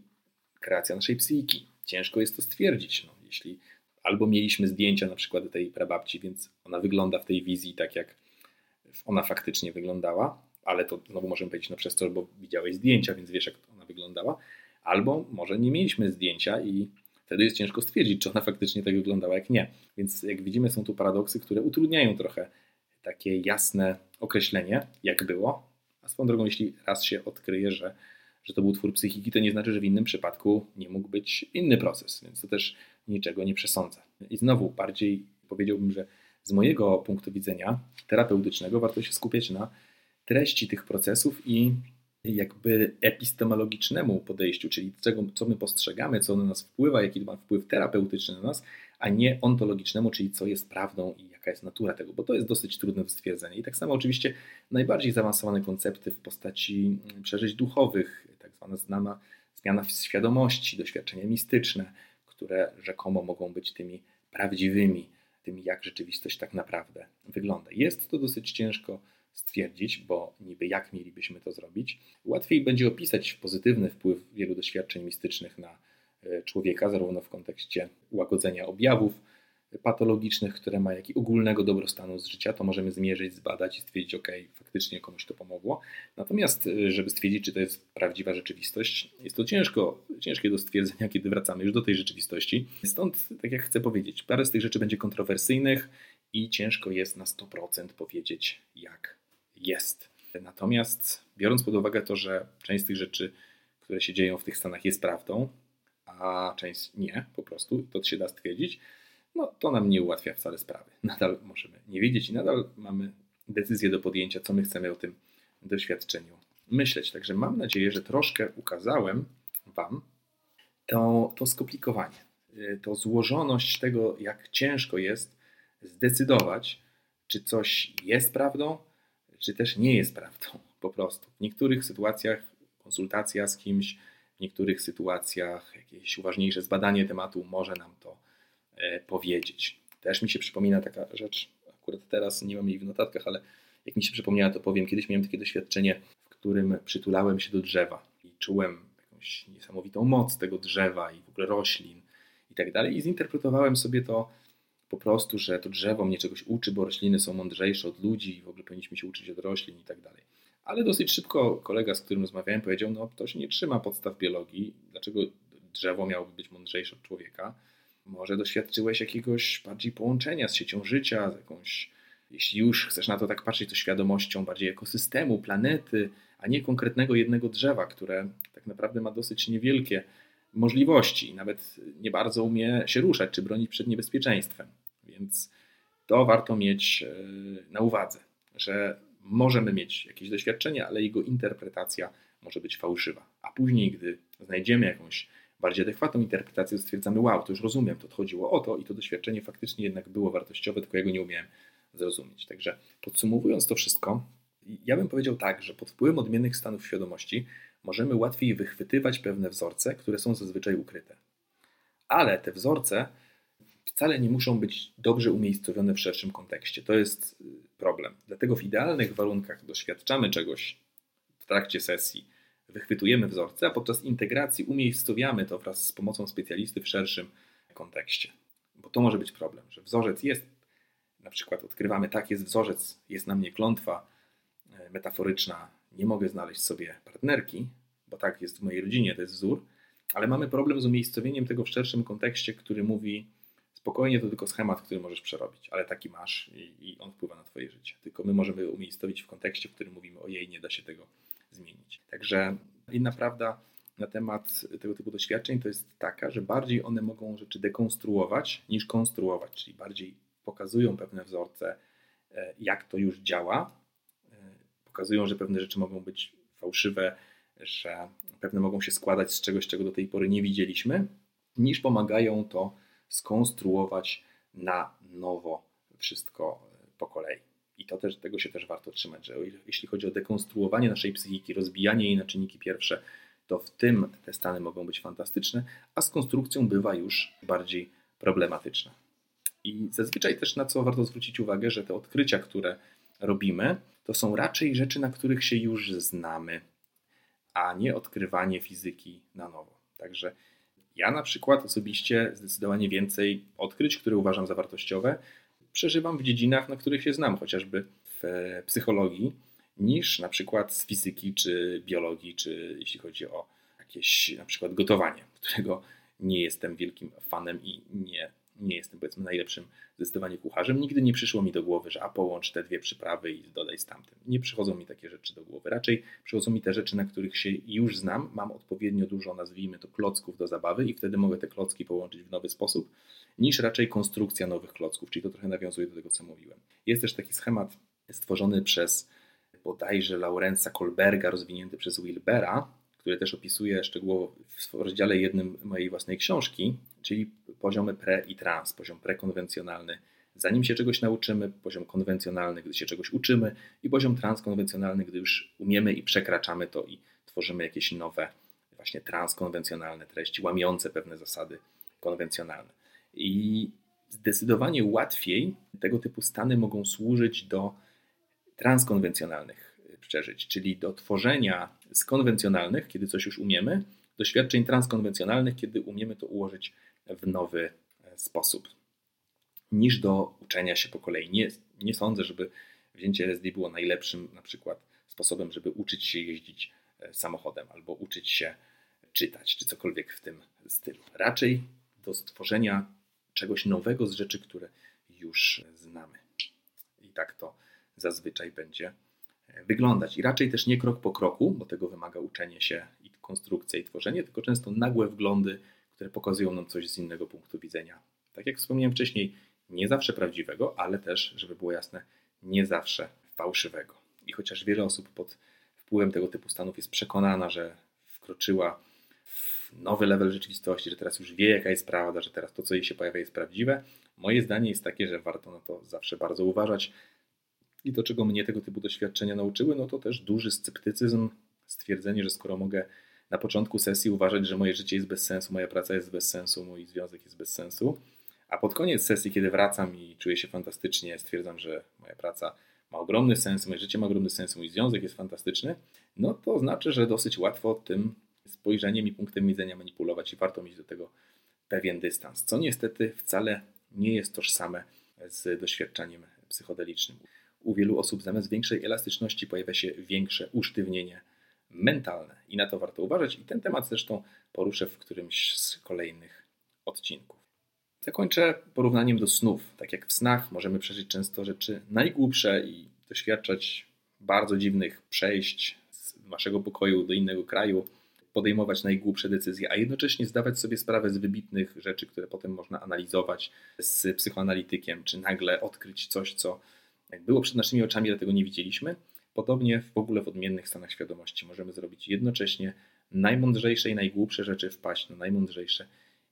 kreacja naszej psychiki. Ciężko jest to stwierdzić. No, jeśli albo mieliśmy zdjęcia na przykład tej prababci, więc ona wygląda w tej wizji tak, jak ona faktycznie wyglądała, ale to znowu możemy powiedzieć, no przez to, bo widziałeś zdjęcia, więc wiesz, jak ona wyglądała. Albo może nie mieliśmy zdjęcia i wtedy jest ciężko stwierdzić, czy ona faktycznie tak wyglądała, jak nie. Więc jak widzimy, są tu paradoksy, które utrudniają trochę takie jasne określenie, jak było. A swoją drogą, jeśli raz się odkryje, że, że to był twór psychiki, to nie znaczy, że w innym przypadku nie mógł być inny proces, więc to też niczego nie przesądza. I znowu bardziej powiedziałbym, że z mojego punktu widzenia terapeutycznego warto się skupiać na treści tych procesów i jakby epistemologicznemu podejściu, czyli czego, co my postrzegamy, co na nas wpływa, jaki ma wpływ terapeutyczny na nas, a nie ontologicznemu, czyli co jest prawdą i jaka jest natura tego, bo to jest dosyć trudne do stwierdzenia. I tak samo oczywiście najbardziej zaawansowane koncepty w postaci przeżyć duchowych, tak zwana znana zmiana świadomości, doświadczenia mistyczne, które rzekomo mogą być tymi prawdziwymi, tymi jak rzeczywistość tak naprawdę wygląda. Jest to dosyć ciężko stwierdzić, bo niby jak mielibyśmy to zrobić. Łatwiej będzie opisać pozytywny wpływ wielu doświadczeń mistycznych na e, człowieka, zarówno w kontekście łagodzenia objawów patologicznych, które ma, jak i ogólnego dobrostanu z życia, to możemy zmierzyć, zbadać i stwierdzić, ok, faktycznie komuś to pomogło. Natomiast, e, żeby stwierdzić, czy to jest prawdziwa rzeczywistość, jest to ciężko, ciężkie do stwierdzenia, kiedy wracamy już do tej rzeczywistości. Stąd, tak jak chcę powiedzieć, parę z tych rzeczy będzie kontrowersyjnych i ciężko jest na 100% powiedzieć, jak jest. Natomiast biorąc pod uwagę to, że część z tych rzeczy, które się dzieją w tych stanach jest prawdą, a część nie, po prostu, to się da stwierdzić, no to nam nie ułatwia wcale sprawy. Nadal możemy nie wiedzieć i nadal mamy decyzję do podjęcia, co my chcemy o tym doświadczeniu myśleć. Także mam nadzieję, że troszkę ukazałem Wam to, to skomplikowanie. y, to złożoność tego, jak ciężko jest zdecydować, czy coś jest prawdą, czy też nie jest prawdą po prostu. W niektórych sytuacjach konsultacja z kimś, w niektórych sytuacjach jakieś uważniejsze zbadanie tematu może nam to e, powiedzieć. Też mi się przypomina taka rzecz, akurat teraz nie mam jej w notatkach, ale jak mi się przypomniała, to powiem. Kiedyś miałem takie doświadczenie, w którym przytulałem się do drzewa i czułem jakąś niesamowitą moc tego drzewa i w ogóle roślin i tak dalej. I zinterpretowałem sobie to po prostu, że to drzewo mnie czegoś uczy, bo rośliny są mądrzejsze od ludzi i w ogóle powinniśmy się uczyć od roślin i tak dalej. Ale dosyć szybko kolega, z którym rozmawiałem, powiedział: No, to się nie trzyma podstaw biologii. Dlaczego drzewo miałoby być mądrzejsze od człowieka? Może doświadczyłeś jakiegoś bardziej połączenia z siecią życia, z jakąś, jeśli już chcesz na to tak patrzeć, to świadomością bardziej ekosystemu, planety, a nie konkretnego jednego drzewa, które tak naprawdę ma dosyć niewielkie możliwości nawet nie bardzo umie się ruszać czy bronić przed niebezpieczeństwem. Więc to warto mieć e, na uwadze, że możemy mieć jakieś doświadczenie, ale jego interpretacja może być fałszywa. A później, gdy znajdziemy jakąś bardziej adekwatną interpretację, stwierdzamy, wow, to już rozumiem, to chodziło o to i to doświadczenie faktycznie jednak było wartościowe, tylko ja go nie umiałem zrozumieć. Także podsumowując to wszystko, ja bym powiedział tak, że pod wpływem odmiennych stanów świadomości możemy łatwiej wychwytywać pewne wzorce, które są zazwyczaj ukryte. Ale te wzorce wcale nie muszą być dobrze umiejscowione w szerszym kontekście. To jest y, problem. Dlatego w idealnych warunkach doświadczamy czegoś w trakcie sesji, wychwytujemy wzorce, a podczas integracji umiejscowiamy to wraz z pomocą specjalisty w szerszym kontekście. Bo to może być problem, że wzorzec jest, na przykład odkrywamy, tak, jest wzorzec, jest na mnie klątwa e, metaforyczna, nie mogę znaleźć sobie partnerki, bo tak jest w mojej rodzinie, to jest wzór, ale mamy problem z umiejscowieniem tego w szerszym kontekście, który mówi spokojnie, to tylko schemat, który możesz przerobić, ale taki masz i, i on wpływa na Twoje życie. Tylko my możemy umiejscowić w kontekście, w którym mówimy, ojej, nie da się tego zmienić. Także inna prawda na temat tego typu doświadczeń to jest taka, że bardziej one mogą rzeczy dekonstruować niż konstruować, czyli bardziej pokazują pewne wzorce, e, jak to już działa, pokazują, że pewne rzeczy mogą być fałszywe, że pewne mogą się składać z czegoś, czego do tej pory nie widzieliśmy, niż pomagają to skonstruować na nowo wszystko po kolei. I to też, tego się też warto trzymać, że jeśli chodzi o dekonstruowanie naszej psychiki, rozbijanie jej na czynniki pierwsze, to w tym te stany mogą być fantastyczne, a z konstrukcją bywa już bardziej problematyczne. I zazwyczaj też na co warto zwrócić uwagę, że te odkrycia, które robimy, to są raczej rzeczy, na których się już znamy, a nie odkrywanie fizyki na nowo. Także ja na przykład osobiście zdecydowanie więcej odkryć, które uważam za wartościowe, przeżywam w dziedzinach, na których się znam, chociażby w psychologii, niż na przykład z fizyki czy biologii, czy jeśli chodzi o jakieś na przykład gotowanie, którego nie jestem wielkim fanem i nie nie jestem powiedzmy najlepszym zdecydowanie kucharzem. Nigdy nie przyszło mi do głowy, że a połącz te dwie przyprawy i dodaj z tamtym. Nie przychodzą mi takie rzeczy do głowy. Raczej przychodzą mi te rzeczy, na których się już znam, mam odpowiednio dużo, nazwijmy to, klocków do zabawy i wtedy mogę te klocki połączyć w nowy sposób, niż raczej konstrukcja nowych klocków, czyli to trochę nawiązuje do tego, co mówiłem. Jest też taki schemat stworzony przez bodajże Laurensa Kolberga, rozwinięty przez Wilbera, który też opisuje szczegółowo w rozdziale jednym mojej własnej książki, czyli poziomy pre i trans, poziom prekonwencjonalny, zanim się czegoś nauczymy, poziom konwencjonalny, gdy się czegoś uczymy i poziom transkonwencjonalny, gdy już umiemy i przekraczamy to i tworzymy jakieś nowe, właśnie transkonwencjonalne treści, łamiące pewne zasady konwencjonalne. I zdecydowanie łatwiej tego typu stany mogą służyć do transkonwencjonalnych przeżyć, czyli do tworzenia z konwencjonalnych, kiedy coś już umiemy, doświadczeń transkonwencjonalnych, kiedy umiemy to ułożyć w nowy e, sposób, niż do uczenia się po kolei. Nie, nie sądzę, żeby wzięcie LSD było najlepszym na przykład sposobem, żeby uczyć się jeździć e, samochodem albo uczyć się czytać, czy cokolwiek w tym stylu. Raczej do stworzenia czegoś nowego z rzeczy, które już znamy. I tak to zazwyczaj będzie wyglądać. I raczej też nie krok po kroku, bo tego wymaga uczenie się i konstrukcja i tworzenie, tylko często nagłe wglądy, które pokazują nam coś z innego punktu widzenia. Tak jak wspomniałem wcześniej, nie zawsze prawdziwego, ale też, żeby było jasne, nie zawsze fałszywego. I chociaż wiele osób pod wpływem tego typu stanów jest przekonana, że wkroczyła w nowy level rzeczywistości, że teraz już wie, jaka jest prawda, że teraz to, co jej się pojawia, jest prawdziwe. Moje zdanie jest takie, że warto na to zawsze bardzo uważać. I to, czego mnie tego typu doświadczenia nauczyły, no to też duży sceptycyzm, stwierdzenie, że skoro mogę na początku sesji uważać, że moje życie jest bez sensu, moja praca jest bez sensu, mój związek jest bez sensu, a pod koniec sesji, kiedy wracam i czuję się fantastycznie, stwierdzam, że moja praca ma ogromny sens, moje życie ma ogromny sens, mój związek jest fantastyczny, no to znaczy, że dosyć łatwo tym spojrzeniem i punktem widzenia manipulować i warto mieć do tego pewien dystans, co niestety wcale nie jest tożsame z doświadczeniem psychodelicznym. U wielu osób zamiast większej elastyczności pojawia się większe usztywnienie mentalne i na to warto uważać i ten temat zresztą poruszę w którymś z kolejnych odcinków. Zakończę porównaniem do snów. Tak jak w snach możemy przeżyć często rzeczy najgłupsze i doświadczać bardzo dziwnych przejść z naszego pokoju do innego kraju, podejmować najgłupsze decyzje, a jednocześnie zdawać sobie sprawę z wybitnych rzeczy, które potem można analizować z psychoanalitykiem, czy nagle odkryć coś, co było przed naszymi oczami, ale tego nie widzieliśmy. Podobnie w ogóle w odmiennych stanach świadomości możemy zrobić jednocześnie najmądrzejsze i najgłupsze rzeczy, wpaść na najmądrzejsze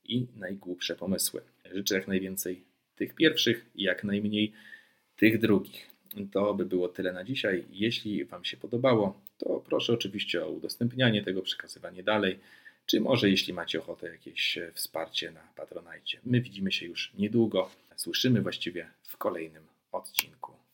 i najgłupsze pomysły. Życzę jak najwięcej tych pierwszych i jak najmniej tych drugich. To by było tyle na dzisiaj. Jeśli Wam się podobało, to proszę oczywiście o udostępnianie tego, przekazywanie dalej, czy może jeśli macie ochotę jakieś wsparcie na Patronajcie. My widzimy się już niedługo, słyszymy właściwie w kolejnym odcinku.